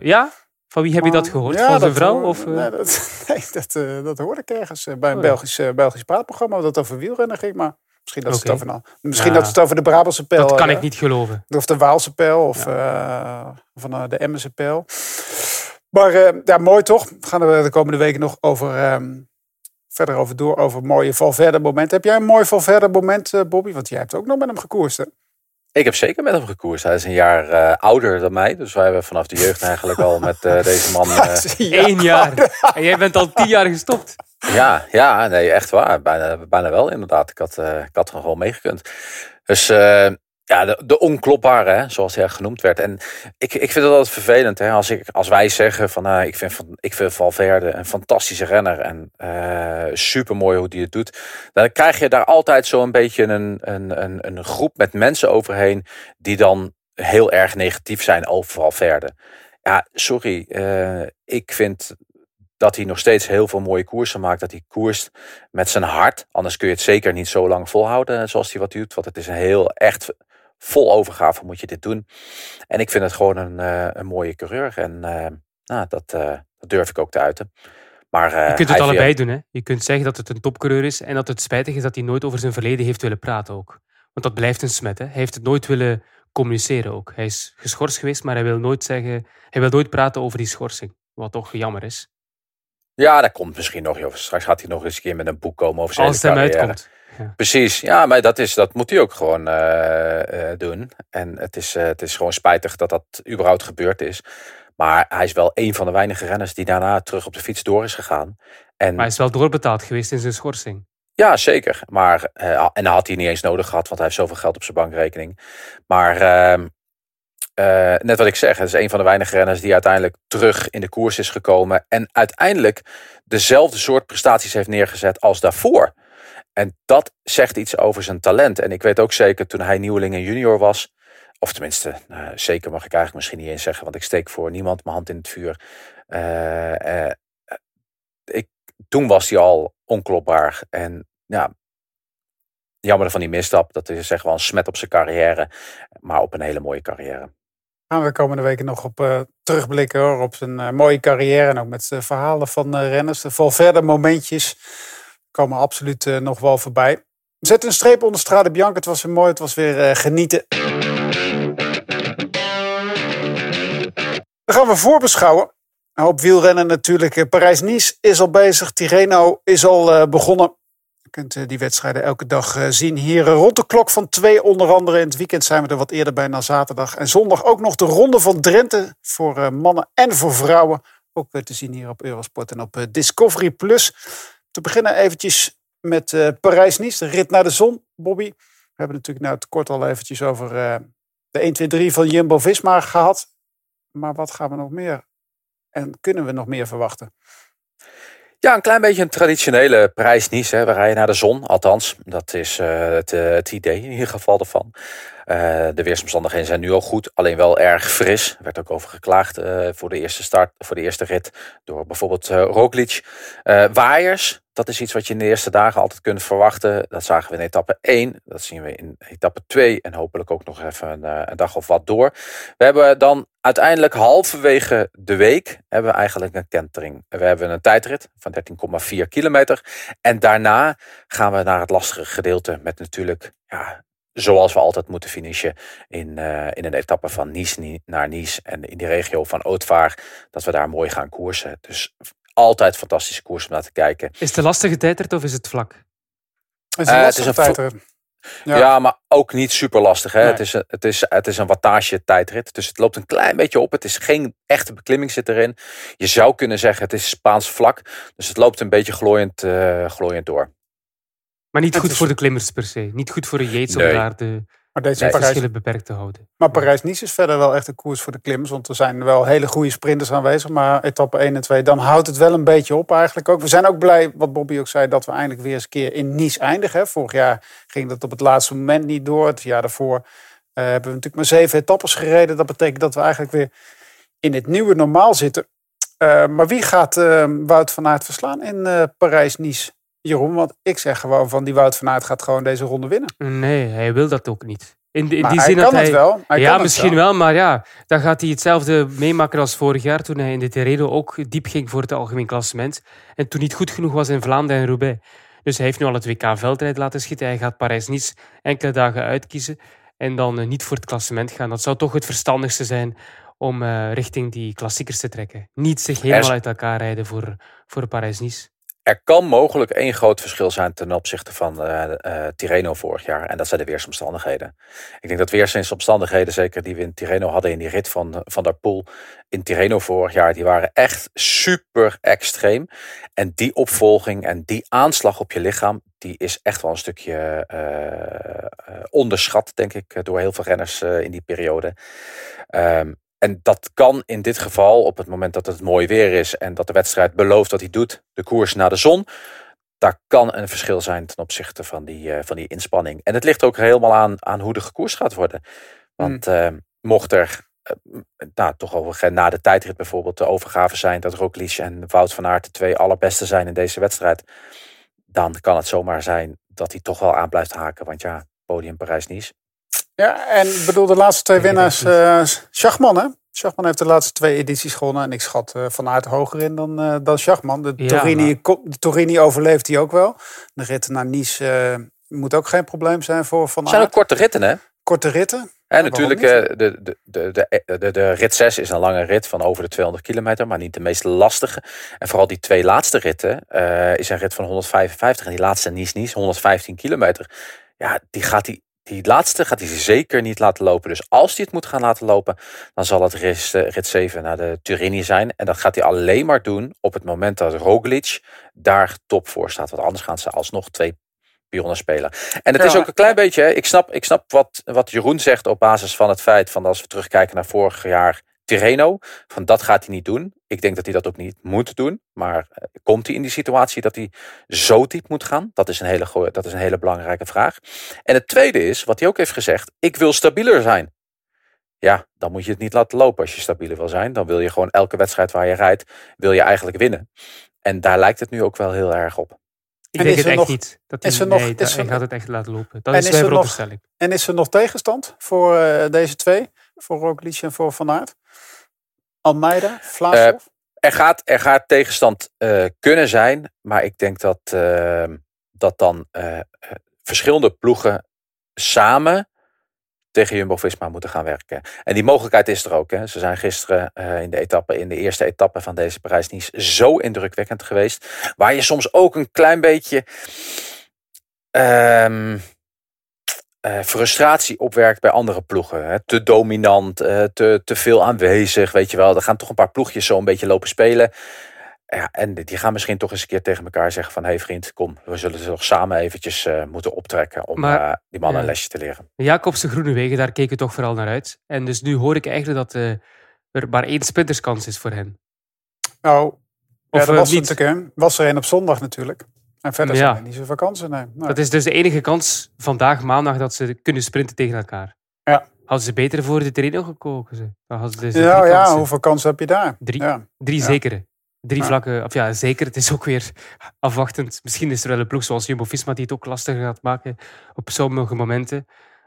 ja? Van wie heb je dat gehoord? van zijn vrouw? Of, nee, dat, nee, dat, dat hoorde ik ergens bij een oh, Belgisch, Belgisch praatprogramma. Dat over wielrennen ging, maar... Misschien dat, okay. het, over, misschien dat het over de Brabantse pijl... Dat kan ik niet geloven. Of de Waalse pijl of ja. uh, van de Emmense pijl. Maar ja, mooi toch? We gaan er de komende weken nog over, um, verder over door. Over mooie Valverde momenten. Heb jij een mooi Valverde moment, Bobby? Want jij hebt ook nog met hem gekoerst, hè? Ik heb zeker met hem gekoerst. Hij is een jaar uh, ouder dan mij. Dus wij hebben vanaf de jeugd eigenlijk al met uh, deze man... Uh... Eén jaar. en jij bent al tien jaar gestopt. Ja, ja, nee, echt waar. Bijna, bijna wel inderdaad. Ik had, uh, ik had gewoon meegekund. Dus uh, ja, de, onklopbare, hè, zoals hij genoemd werd. En ik, ik vind het altijd vervelend hè, als, ik, als wij zeggen van uh, ik, vind, van, ik vind Valverde een fantastische renner en uh, super mooi hoe hij het doet. Dan krijg je daar altijd zo'n beetje een, een, een, een groep met mensen overheen die dan heel erg negatief zijn over Valverde. Ja, sorry. Uh, ik vind dat hij nog steeds heel veel mooie koersen maakt. Dat hij koerst met zijn hart. Anders kun je het zeker niet zo lang volhouden zoals hij wat doet. Want het is een heel echt vol overgave moet je dit doen. En ik vind het gewoon een, uh, een mooie coureur. En uh, nou, dat, uh, dat, durf ik ook te uiten. Maar, je kunt het allebei doen. Hè? Je kunt zeggen dat het een topcoureur is. En dat het spijtig is dat hij nooit over zijn verleden heeft willen praten ook. Want dat blijft een smet. Hè? Hij heeft het nooit willen communiceren ook. Hij is geschorst geweest, maar hij wil nooit zeggen... Hij wil nooit praten over die schorsing. Wat toch jammer is. Ja, dat komt misschien nog. Joh. Straks gaat hij nog eens een keer met een boek komen over zijn Als het hem uitkomt. Ja. Precies, ja, maar dat, is, dat moet hij ook gewoon uh, uh, doen. En het is, uh, het is gewoon spijtig dat dat überhaupt gebeurd is. Maar hij is wel een van de weinige renners die daarna terug op de fiets door is gegaan. En... Maar hij is wel doorbetaald geweest in zijn schorsing. Ja, zeker. Maar, en dat had hij niet eens nodig gehad, want hij heeft zoveel geld op zijn bankrekening. Maar ehm, uh, net wat ik zeg, het is een van de weinige renners die uiteindelijk terug in de koers is gekomen. En uiteindelijk dezelfde soort prestaties heeft neergezet als daarvoor. En dat zegt iets over zijn talent. En ik weet ook zeker toen hij nieuweling en junior was. Of tenminste, uh, zeker mag ik eigenlijk misschien niet eens zeggen, want ik steek voor niemand mijn hand in het vuur. Uh, ik, toen was hij al onklopbaar. En ja, jammer van die misstap. Dat is zeg wel een smet op zijn carrière. Maar op een hele mooie carrière gaan we de komende weken nog op uh, terugblikken hoor, op zijn mooie carrière. En ook met verhalen van renners. De verder momentjes komen absoluut nog wel voorbij. Zet een streep onder Strade Bianca. Het was weer mooi. Het was weer genieten. Dan gaan we voorbeschouwen. Hoop wielrennen natuurlijk. Parijs-Nice is al bezig. Tirreno is al begonnen. Je kunt eh, die wedstrijden elke dag eh, zien hier rond de klok van twee onder andere. In het weekend zijn we er wat eerder bij na zaterdag. En zondag ook nog de ronde van Drenthe voor eh, mannen en voor vrouwen. Ook te zien hier op Eurosport en op Discovery+. Plus. Te beginnen eventjes met Parijs-Nice, de rit naar de zon. Bobby, we hebben natuurlijk nou het kort al eventjes over de 1, 2, 3 van Jumbo-Visma gehad. Maar wat gaan we nog meer? En kunnen we nog meer verwachten? Ja, een klein beetje een traditionele prijs Nice. We rijden naar de zon, althans. Dat is uh, het, uh, het, idee in ieder geval ervan. Uh, de weersomstandigheden zijn nu al goed, alleen wel erg fris. Er werd ook over geklaagd voor de eerste start, voor de eerste rit door bijvoorbeeld Roglic. waaiers, dat is iets wat je in de eerste dagen altijd kunt verwachten. Dat zagen we in etappe 1, dat zien we in etappe 2 en hopelijk ook nog even een, eh, een, dag of wat door. We hebben dan uiteindelijk halverwege de week hebben we eigenlijk een kentering. We hebben een tijdrit van 13,4 kilometer. En daarna gaan we naar het lastige gedeelte met natuurlijk, ja, zoals we altijd moeten finishen in, uh, in een etappe van Nice naar Nice en in die regio van Ootvaar, dat we daar mooi gaan koersen. Dus altijd fantastische koers om naar te kijken. Is het een lastige tijdrit of is het vlak? Het is een, uh, het is een tijdrit. Ja. maar ook niet super lastig. Hè? Het, is een, het, is, het is een wattage tijdrit. Dus het loopt een klein beetje op. Het is geen echte beklimming zit erin. Je zou kunnen zeggen het is Spaans vlak. Dus het loopt een beetje glooiend, uh, glooiend door. Maar niet goed voor de klimmers per se. Niet goed voor de Yates om daar de maar deze nee, verschillen beperkt te houden. Maar Parijs-Nice is verder wel echt een koers voor de klimmers. Want er zijn wel hele goede sprinters aanwezig. Maar etappe 1 en 2, dan houdt het wel een beetje op eigenlijk ook. We zijn ook blij, wat Bobby ook zei, dat we eindelijk weer eens een keer in Nice eindigen. Vorig jaar ging dat op het laatste moment niet door. Het jaar daarvoor uh, hebben we natuurlijk maar zeven etappes gereden. Dat betekent dat we eigenlijk weer in het nieuwe normaal zitten. Uh, maar wie gaat uh, Wout van Aert verslaan in Parijs-Nice? Jeroen, want ik zeg gewoon van die Wout van Aert gaat gewoon deze ronde winnen. Nee, hij wil dat ook niet. In, in maar die hij zin kan dat het hij, wel. Hij ja, misschien het wel. maar ja, dan gaat hij hetzelfde meemaken als vorig jaar toen hij in de Terreno ook diep ging voor het algemeen klassement. En toen niet goed genoeg was in Vlaanderen en Roubaix. Dus hij heeft nu al het WK-veldrijd laten schieten. Hij gaat Parijs-Nice enkele dagen uitkiezen en dan eh, niet voor het klassement gaan. Dat zou toch het verstandigste zijn om uh, richting die klassiekers te trekken. Niet zich helemaal uit elkaar rijden voor, voor Parijs-Nice. Er kan mogelijk één groot verschil zijn ten opzichte van uh, uh, Tirreno vorig jaar. En dat zijn de weersomstandigheden. Ik denk dat weersomstandigheden, zeker die we in Tirreno hadden in die rit van, van der Poel in Tirreno vorig jaar, die waren echt super extreem. En die opvolging en die aanslag op je lichaam, die is echt wel een stukje uh, onderschat, denk ik, door heel veel renners in die periode. Um, en dat kan in dit geval, op het moment dat het mooi weer is en dat de wedstrijd belooft wat hij doet, de koers naar de zon, daar kan een verschil zijn ten opzichte van die, uh, van die inspanning. En het ligt ook helemaal aan, aan hoe de gekoers gaat worden. Want mm. uh, mocht er uh, nou, toch over, na de tijdrit bijvoorbeeld de overgave zijn dat Roglic en Wout van Aert de twee allerbeste zijn in deze wedstrijd, dan kan het zomaar zijn dat hij toch wel aan blijft haken. Want ja, podium Parijs-Nice. Ja, en ik bedoel, de laatste twee winnaars, uh, Schachman hè? Schachman heeft de laatste twee edities gewonnen. En ik schat uh, Van Aert hoger in dan, uh, dan Schachman. De, Ja, Torini, de Torini overleeft hij ook wel. De rit naar Nice moet ook geen probleem zijn voor Van Het zijn ook korte ritten hè? Korte ritten. En natuurlijk, eh, de, de, de, de, de, de rit 6 is een lange rit van over de 200 kilometer, maar niet de meest lastige. En vooral die twee laatste ritten eh, is een rit van 155 en die laatste Nice-Nice, 115 kilometer. Ja, die gaat die, die laatste gaat hij zeker niet laten lopen. Dus als hij het moet gaan laten lopen, dan zal het rit, eh, rit 7 naar de Turini zijn. En dat gaat hij alleen maar doen op het moment dat Roglic daar top voor staat. Want anders gaan ze alsnog twee pionnen spelen. En het Ja. is ook een klein beetje, hè, ik snap, ik snap wat, wat Jeroen zegt op basis van het feit van als we terugkijken naar vorig jaar Tirreno, van dat gaat hij niet doen. Ik denk dat hij dat ook niet moet doen. Maar eh, komt hij in die situatie dat hij zo diep moet gaan? Dat is een hele, dat is een hele belangrijke vraag. En het tweede is, wat hij ook heeft gezegd, ik wil stabieler zijn. Ja, dan moet je het niet laten lopen als je stabieler wil zijn. Dan wil je gewoon elke wedstrijd waar je rijdt, wil je eigenlijk winnen. En daar lijkt het nu ook wel heel erg op. Ik En denk is het echt nog- niet. Dat hij, is er nog- nee, is er gaat het echt laten lopen. Dat En is er nog-. En is er nog tegenstand voor eh, deze twee? Voor Roglic en voor Van Aert? Almeida, Vlaashoff? Er gaat, er gaat tegenstand eh, kunnen zijn, maar ik denk dat, eh, dat dan eh, eh, verschillende ploegen samen tegen Jumbo-Visma moeten gaan werken. En die mogelijkheid is er ook. Hè. Ze zijn gisteren eh, in, de etappe, in de eerste etappe van deze Parijs-Nice zo indrukwekkend geweest. Waar je soms ook een klein beetje ehm, eh, frustratie opwerkt bij andere ploegen. Hè. Te dominant, eh, te, te veel aanwezig, weet je wel. Er gaan toch een paar ploegjes zo een beetje lopen spelen. Ja, en die gaan misschien toch eens een keer tegen elkaar zeggen van... hé hey vriend, kom, we zullen ze toch samen eventjes eh, moeten optrekken... om Maar, eh, die mannen een lesje te leren. Jacobse Groene Wegen, daar keken we toch vooral naar uit. En dus nu hoor ik eigenlijk dat eh, er maar één sprinterskans is voor hen. Nou, ja, Of er eh, was, er niet. was er een op zondag natuurlijk. En verder Ja. zijn er niet zoveel kansen. Nee. Dat is dus de enige kans vandaag, maandag, dat ze kunnen sprinten tegen elkaar. Ja. Hadden ze beter voor de Terreno gekozen? Dan ze dus ja, ja, hoeveel kansen heb je daar? Drie. Ja. Drie Ja. zekere. Drie Ja. vlakken. Of ja, zeker. Het is ook weer afwachtend. Misschien is er wel een ploeg zoals Jumbo-Visma die het ook lastiger gaat maken op sommige momenten.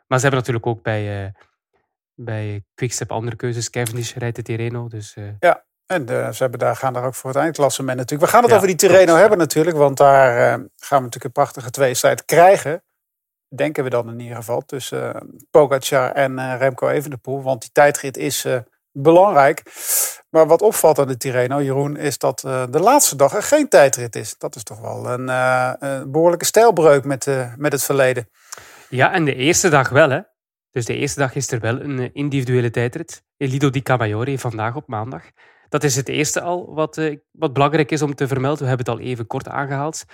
Maar ze hebben natuurlijk ook bij, eh bij Quickstep andere keuzes. Cavendish rijdt de Tirreno. Dus eh, En eh, ze hebben daar, gaan daar ook voor het eindklassement natuurlijk. We gaan het Ja, over die klopt, ja. hebben natuurlijk. Want daar eh, gaan we natuurlijk een prachtige tweestrijd krijgen. Denken we dan in ieder geval. Tussen eh Pogacar en Remco Evenepoel. Want die tijdrit is belangrijk. Maar wat opvalt aan de Tirreno, Jeroen, is dat de laatste dag er geen tijdrit is. Dat is toch wel een, een behoorlijke stijlbreuk met, met het verleden. Ja, en de eerste dag wel, hè. Dus de eerste dag is er wel een individuele tijdrit. Lido di Camaiore vandaag op maandag. Dat is het eerste al wat, eh, wat belangrijk is om te vermelden. We hebben het al even kort aangehaald.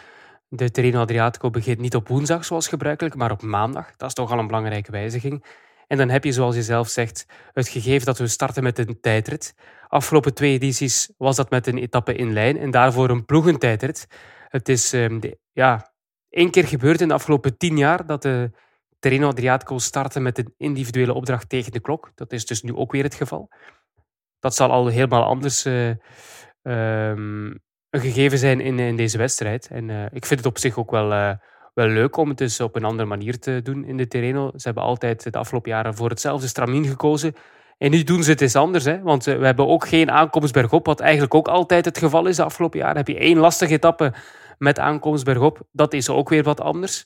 De Terreno Adriatico begint niet op woensdag zoals gebruikelijk, maar op maandag. Dat is toch al een belangrijke wijziging. En dan heb je, zoals je zelf zegt, het gegeven dat we starten met een tijdrit. Afgelopen twee edities was dat met een etappe in lijn en daarvoor een ploegentijdrit. Het is de, ja, één keer gebeurd in de afgelopen tien jaar dat de Terreno Adriatico startte met een individuele opdracht tegen de klok. Dat is dus nu ook weer het geval. Dat zal al helemaal anders uh, um, een gegeven zijn in, in deze wedstrijd. En uh, ik vind het op zich ook wel, uh, wel leuk om het dus op een andere manier te doen in de Terreno. Ze hebben altijd de afgelopen jaren voor hetzelfde stramien gekozen. En nu doen ze het eens anders, hè? want we hebben ook geen aankomst bergop, wat eigenlijk ook altijd het geval is de afgelopen jaren. Heb je één lastige etappe met aankomst bergop, dat is ook weer wat anders.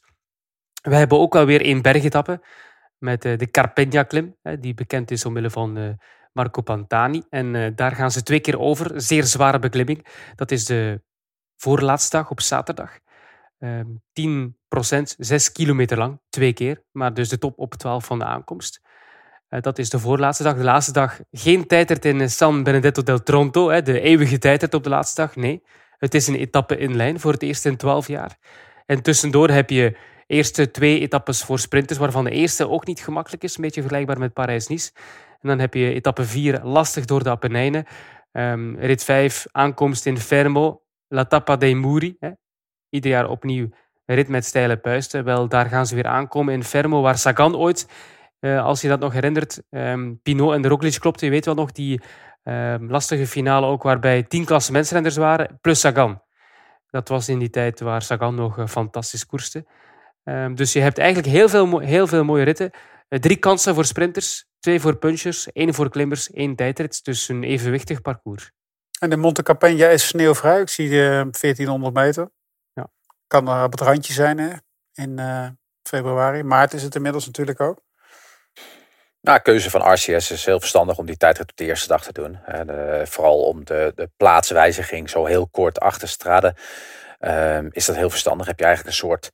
We hebben ook wel weer één bergetappe met de Carpegna-klim, die bekend is omwille van Marco Pantani. En uh, daar gaan ze twee keer over. Zeer zware beklimming. Dat is de voorlaatste dag op zaterdag. Um, 10% 6 kilometer lang, twee keer. Maar dus de top op 12 van de aankomst. Uh, dat is de voorlaatste dag. De laatste dag geen tijdrit in San Benedetto del Tronto. Hè, de eeuwige tijdrit op de laatste dag. Nee, het is een etappe in lijn voor het eerst in 12 jaar. En tussendoor heb je eerste twee etappes voor sprinters, waarvan de eerste ook niet gemakkelijk is. Een beetje vergelijkbaar met Parijs-Nice. En dan heb je etappe 4 lastig door de Apennijnen. Um, rit 5 aankomst in Fermo. La Tappa dei Muri. Hè. Ieder jaar opnieuw rit met steile puisten. Wel, daar gaan ze weer aankomen in Fermo, waar Sagan ooit, uh, als je dat nog herinnert, um, Pinot en de Roglic klopte. Je weet wel nog die um, lastige finale ook, waarbij tien klassementsrenners waren, plus Sagan. Dat was in die tijd waar Sagan nog uh, fantastisch koerste. Dus je hebt eigenlijk heel veel, heel veel mooie ritten. Uh, drie kansen voor sprinters, Twee voor punchers, één voor klimmers, één tijdrit. Dus een evenwichtig parcours. En de Monte Capena is sneeuwvrij. Ik zie de 1400 meter. Ja. Kan er op het randje zijn hè? in uh, februari. Maart is het inmiddels natuurlijk ook. Nou, keuze van RCS is heel verstandig om die tijdrit op de eerste dag te doen. En, uh, vooral om de, de plaatswijziging zo heel kort achter straden. Uh, is dat heel verstandig. Heb je eigenlijk een soort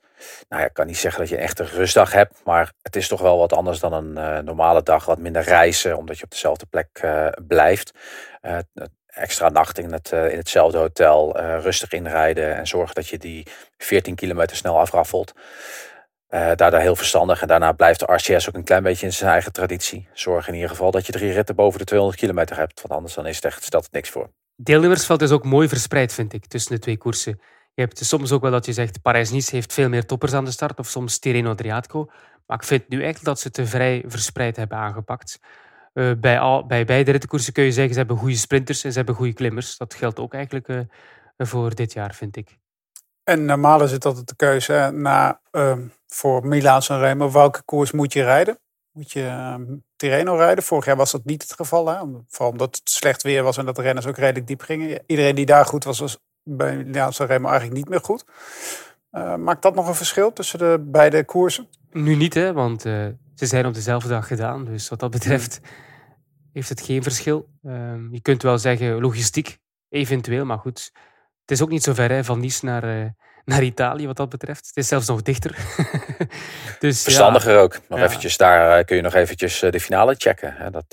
nou ja, ik kan niet zeggen dat je een rustdag hebt, maar het is toch wel wat anders dan een uh, normale dag. Wat minder reizen, omdat je op dezelfde plek uh, blijft. Uh, extra nacht in, het, in hetzelfde hotel, rustig inrijden en zorgen dat je die 14 kilometer snel afraffelt. daardoor heel verstandig. En daarna blijft de RCS ook een klein beetje in zijn eigen traditie. Zorg in ieder geval dat je drie ritten boven de 200 kilometer hebt. Want anders dan is het echt, stelt het niks voor. Deelnemersveld is ook mooi verspreid, vind ik, tussen de twee koersen. Je hebt soms ook wel dat je zegt, Parijs-Nice heeft veel meer toppers aan de start, of soms Tirreno Adriatico. Maar ik vind nu eigenlijk dat ze te vrij verspreid hebben aangepakt. Uh, bij, al, bij beide rittenkoersen kun je zeggen, ze hebben goede sprinters en ze hebben goede klimmers. Dat geldt ook eigenlijk uh, voor dit jaar, vind ik. En normaal is het altijd de keuze na, uh, voor Milaan Remo, welke koers moet je rijden? Moet je ehm, Tirreno rijden? Vorig jaar was dat niet het geval. Hè? Vooral omdat het slecht weer was en dat de renners ook redelijk diep gingen. Iedereen die daar goed was, was bij Milaan Remo eigenlijk niet meer goed. Uh, maakt dat nog een verschil tussen de beide koersen? Nu niet, hè, want uh, ze zijn op dezelfde dag gedaan. Dus wat dat betreft heeft het geen verschil. Uh, je kunt wel zeggen logistiek, eventueel, maar goed. Het is ook niet zo ver hè, van Nice naar, uh, naar Italië wat dat betreft. Het is zelfs nog dichter. dus, Verstandiger ja. ook. Nog ja. eventjes, daar kun je nog eventjes de finale checken. Hè. Dat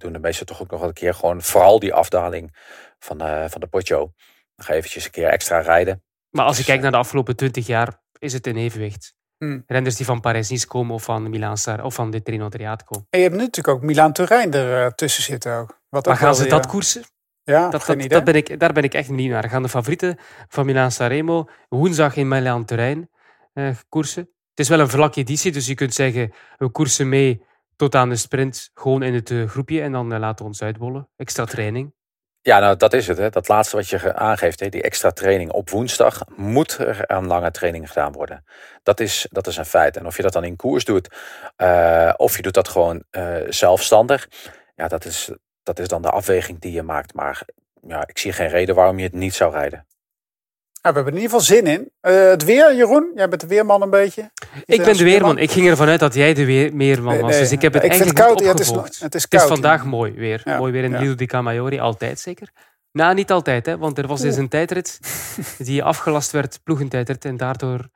doen de meesten toch ook nog een keer. Gewoon vooral die afdaling van, van de Poggio nog eventjes een keer extra rijden. Maar als je kijkt naar de afgelopen twintig jaar, is het een evenwicht. Hmm. Renners die van Parijs-Nice komen of van Milaan of van de Trino Adriatico. En je hebt nu natuurlijk ook Milaan-Turijn ertussen uh, zitten ook. Wat maar gaan ze dat koersen? Ja, dat, dat, dat ben ik, daar ben ik echt niet naar. Gaan de favorieten van Milaan Sanremo woensdag in Milaan-Turijn uh, koersen. Het is wel een vlakke editie, dus je kunt zeggen, we koersen mee tot aan de sprint, gewoon in het uh, groepje en dan laten we ons uitbollen. Extra training. Ja, nou dat is het. Hè. Dat laatste wat je aangeeft, hè, die extra training op woensdag, moet er een lange training gedaan worden. Dat is, dat is een feit. En of je dat dan in koers doet, uh, of je doet dat gewoon uh, zelfstandig, ja, dat is, dat is dan de afweging die je maakt. Maar ja, ik zie geen reden waarom je het niet zou rijden. Nou, we hebben er in ieder geval zin in. Uh, het weer, Jeroen? Jij bent de weerman een beetje. Ik ben de weerman. Ik ging ervan uit dat jij de weerman was. Nee. Dus ik heb het ik eigenlijk vind het koud. Ja, het, is, het, is koud. Het is vandaag mooi weer. Ja. Mooi weer in ja. Lido di Camaiore. Altijd zeker. Nou, niet altijd. Hè, want er was dus een tijdrit die afgelast werd, ploegentijdrit. En daardoor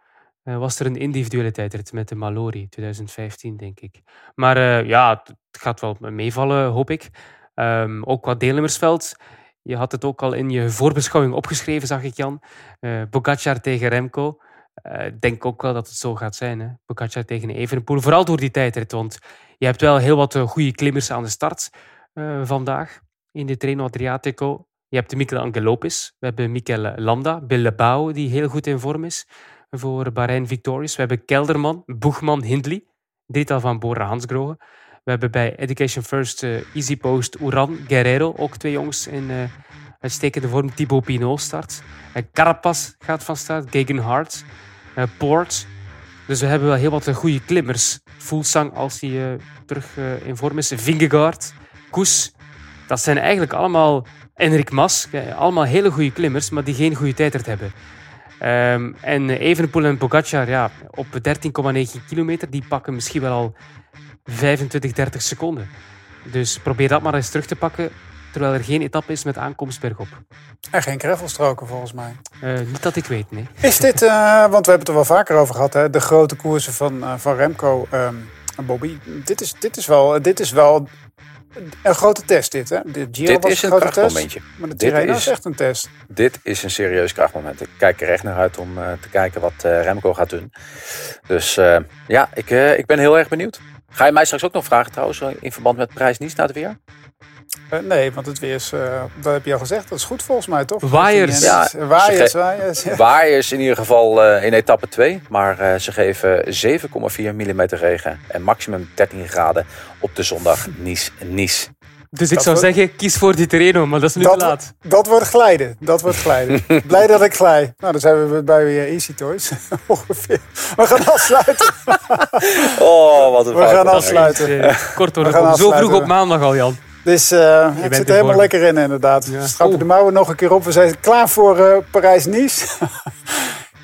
eh, was er een individuele tijdrit met de Malori 2015, denk ik. Maar eh, ja, het het gaat wel meevallen, hoop ik. Ehm, ook qua deelnemersveld. Je had het ook al in je voorbeschouwing opgeschreven, zag ik Jan. Eh Pogacar tegen Remco. Eh, Ik denk ook wel dat het zo gaat zijn. Hè? Tegen Evenepoel. Vooral door die tijdrit, want je hebt wel heel wat goede klimmers aan de start eh, vandaag in de Treno Adriatico. Je hebt Mikel Angelopis. We hebben Mikel Landa, Bilbao, die heel goed in vorm is voor Bahrein Victorious. We hebben Kelderman, Boegman, Hindley. Drietal van Bora Hansgrohe. We hebben bij Education First eh, Easy Post Uran, Guerrero, ook twee jongens in eh, uitstekende vorm. Thibaut Pinot start. Uh, Carapaz gaat van start. Gegenhardt. eh Poort. Dus we hebben wel heel wat eh, goede klimmers. Fulsang als hij eh, terug eh, in vorm is. Vingegaard, Koes. Dat zijn eigenlijk allemaal Enrik Mas. eh, allemaal hele goede klimmers, maar die geen goede tijdrit hebben. Ehm, en Evenepoel en Pogacar, ja, op 13,9 kilometer, die pakken misschien wel al 25, 30 seconden. Dus probeer dat maar eens terug te pakken, terwijl er geen etappe is met aankomst bergop. En geen greffelstroken volgens mij. Eh, niet dat ik weet, nee. Is dit, eh, want we hebben het er wel vaker over gehad, hè, de grote koersen van, eh, van Remco ehm, en Bobby. Dit is, dit, is wel, dit is wel een grote test, dit. Hè? De Giro Dit was is een grote test, krachtmomentje. maar de Tirreno is... is- echt een test. Dit is een serieus krachtmoment. Ik kijk er echt naar uit om eh, te kijken wat eh, Remco gaat doen. Dus eh, ja, ik, eh, ik ben heel erg benieuwd. Ga je mij straks ook nog vragen trouwens in verband met prijs Nice naar het weer? Eh, nee, want het weer is, eh, dat heb je al gezegd, dat is goed volgens mij, toch? Waaiers. Ja, waaiers, waaiers. ja. Waaiers in ieder geval eh, in etappe 2. Maar eh, ze geven 7,4 mm regen en maximum 13 graden op de zondag Nice-Nice. Dus ik Dat zou wordt- zeggen, kies voor die Terreno, maar dat is nu Dat, te laat. dat wordt glijden. Dat wordt glijden. Blij dat ik glij. Nou, dan zijn we bij weer Easy Toys. Ongeveer. We gaan afsluiten. Oh, wat een We gaan afsluiten. Eh, kort bocht. Zo vroeg op maandag al, Jan. Dus eh ik bent zit er helemaal vorm. lekker in inderdaad. Ja. We Strappen de mouwen nog een keer op. We zijn klaar voor eh, Parijs-Nice.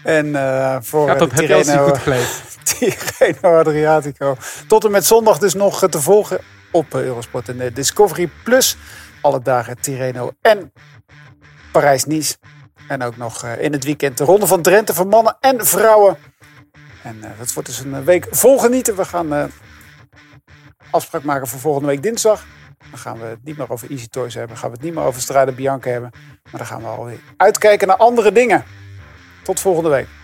en eh, voor Gaat eh, op het Tirreno, goed glijdt. Tirreno Adriatico. Tot en met zondag dus nog eh, te volgen op Eurosport en Discovery Plus. Alle dagen Tirreno en Parijs-Nice. En ook nog eh, in het weekend de Ronde van Drenthe voor mannen en vrouwen. En eh, dat wordt dus een eh, week vol genieten. We gaan afspraak maken voor volgende week dinsdag. Dan gaan we het niet meer over Easy Toys hebben. Dan gaan we het niet meer over Strade Bianca hebben. Maar dan gaan we alweer uitkijken naar andere dingen. Tot volgende week.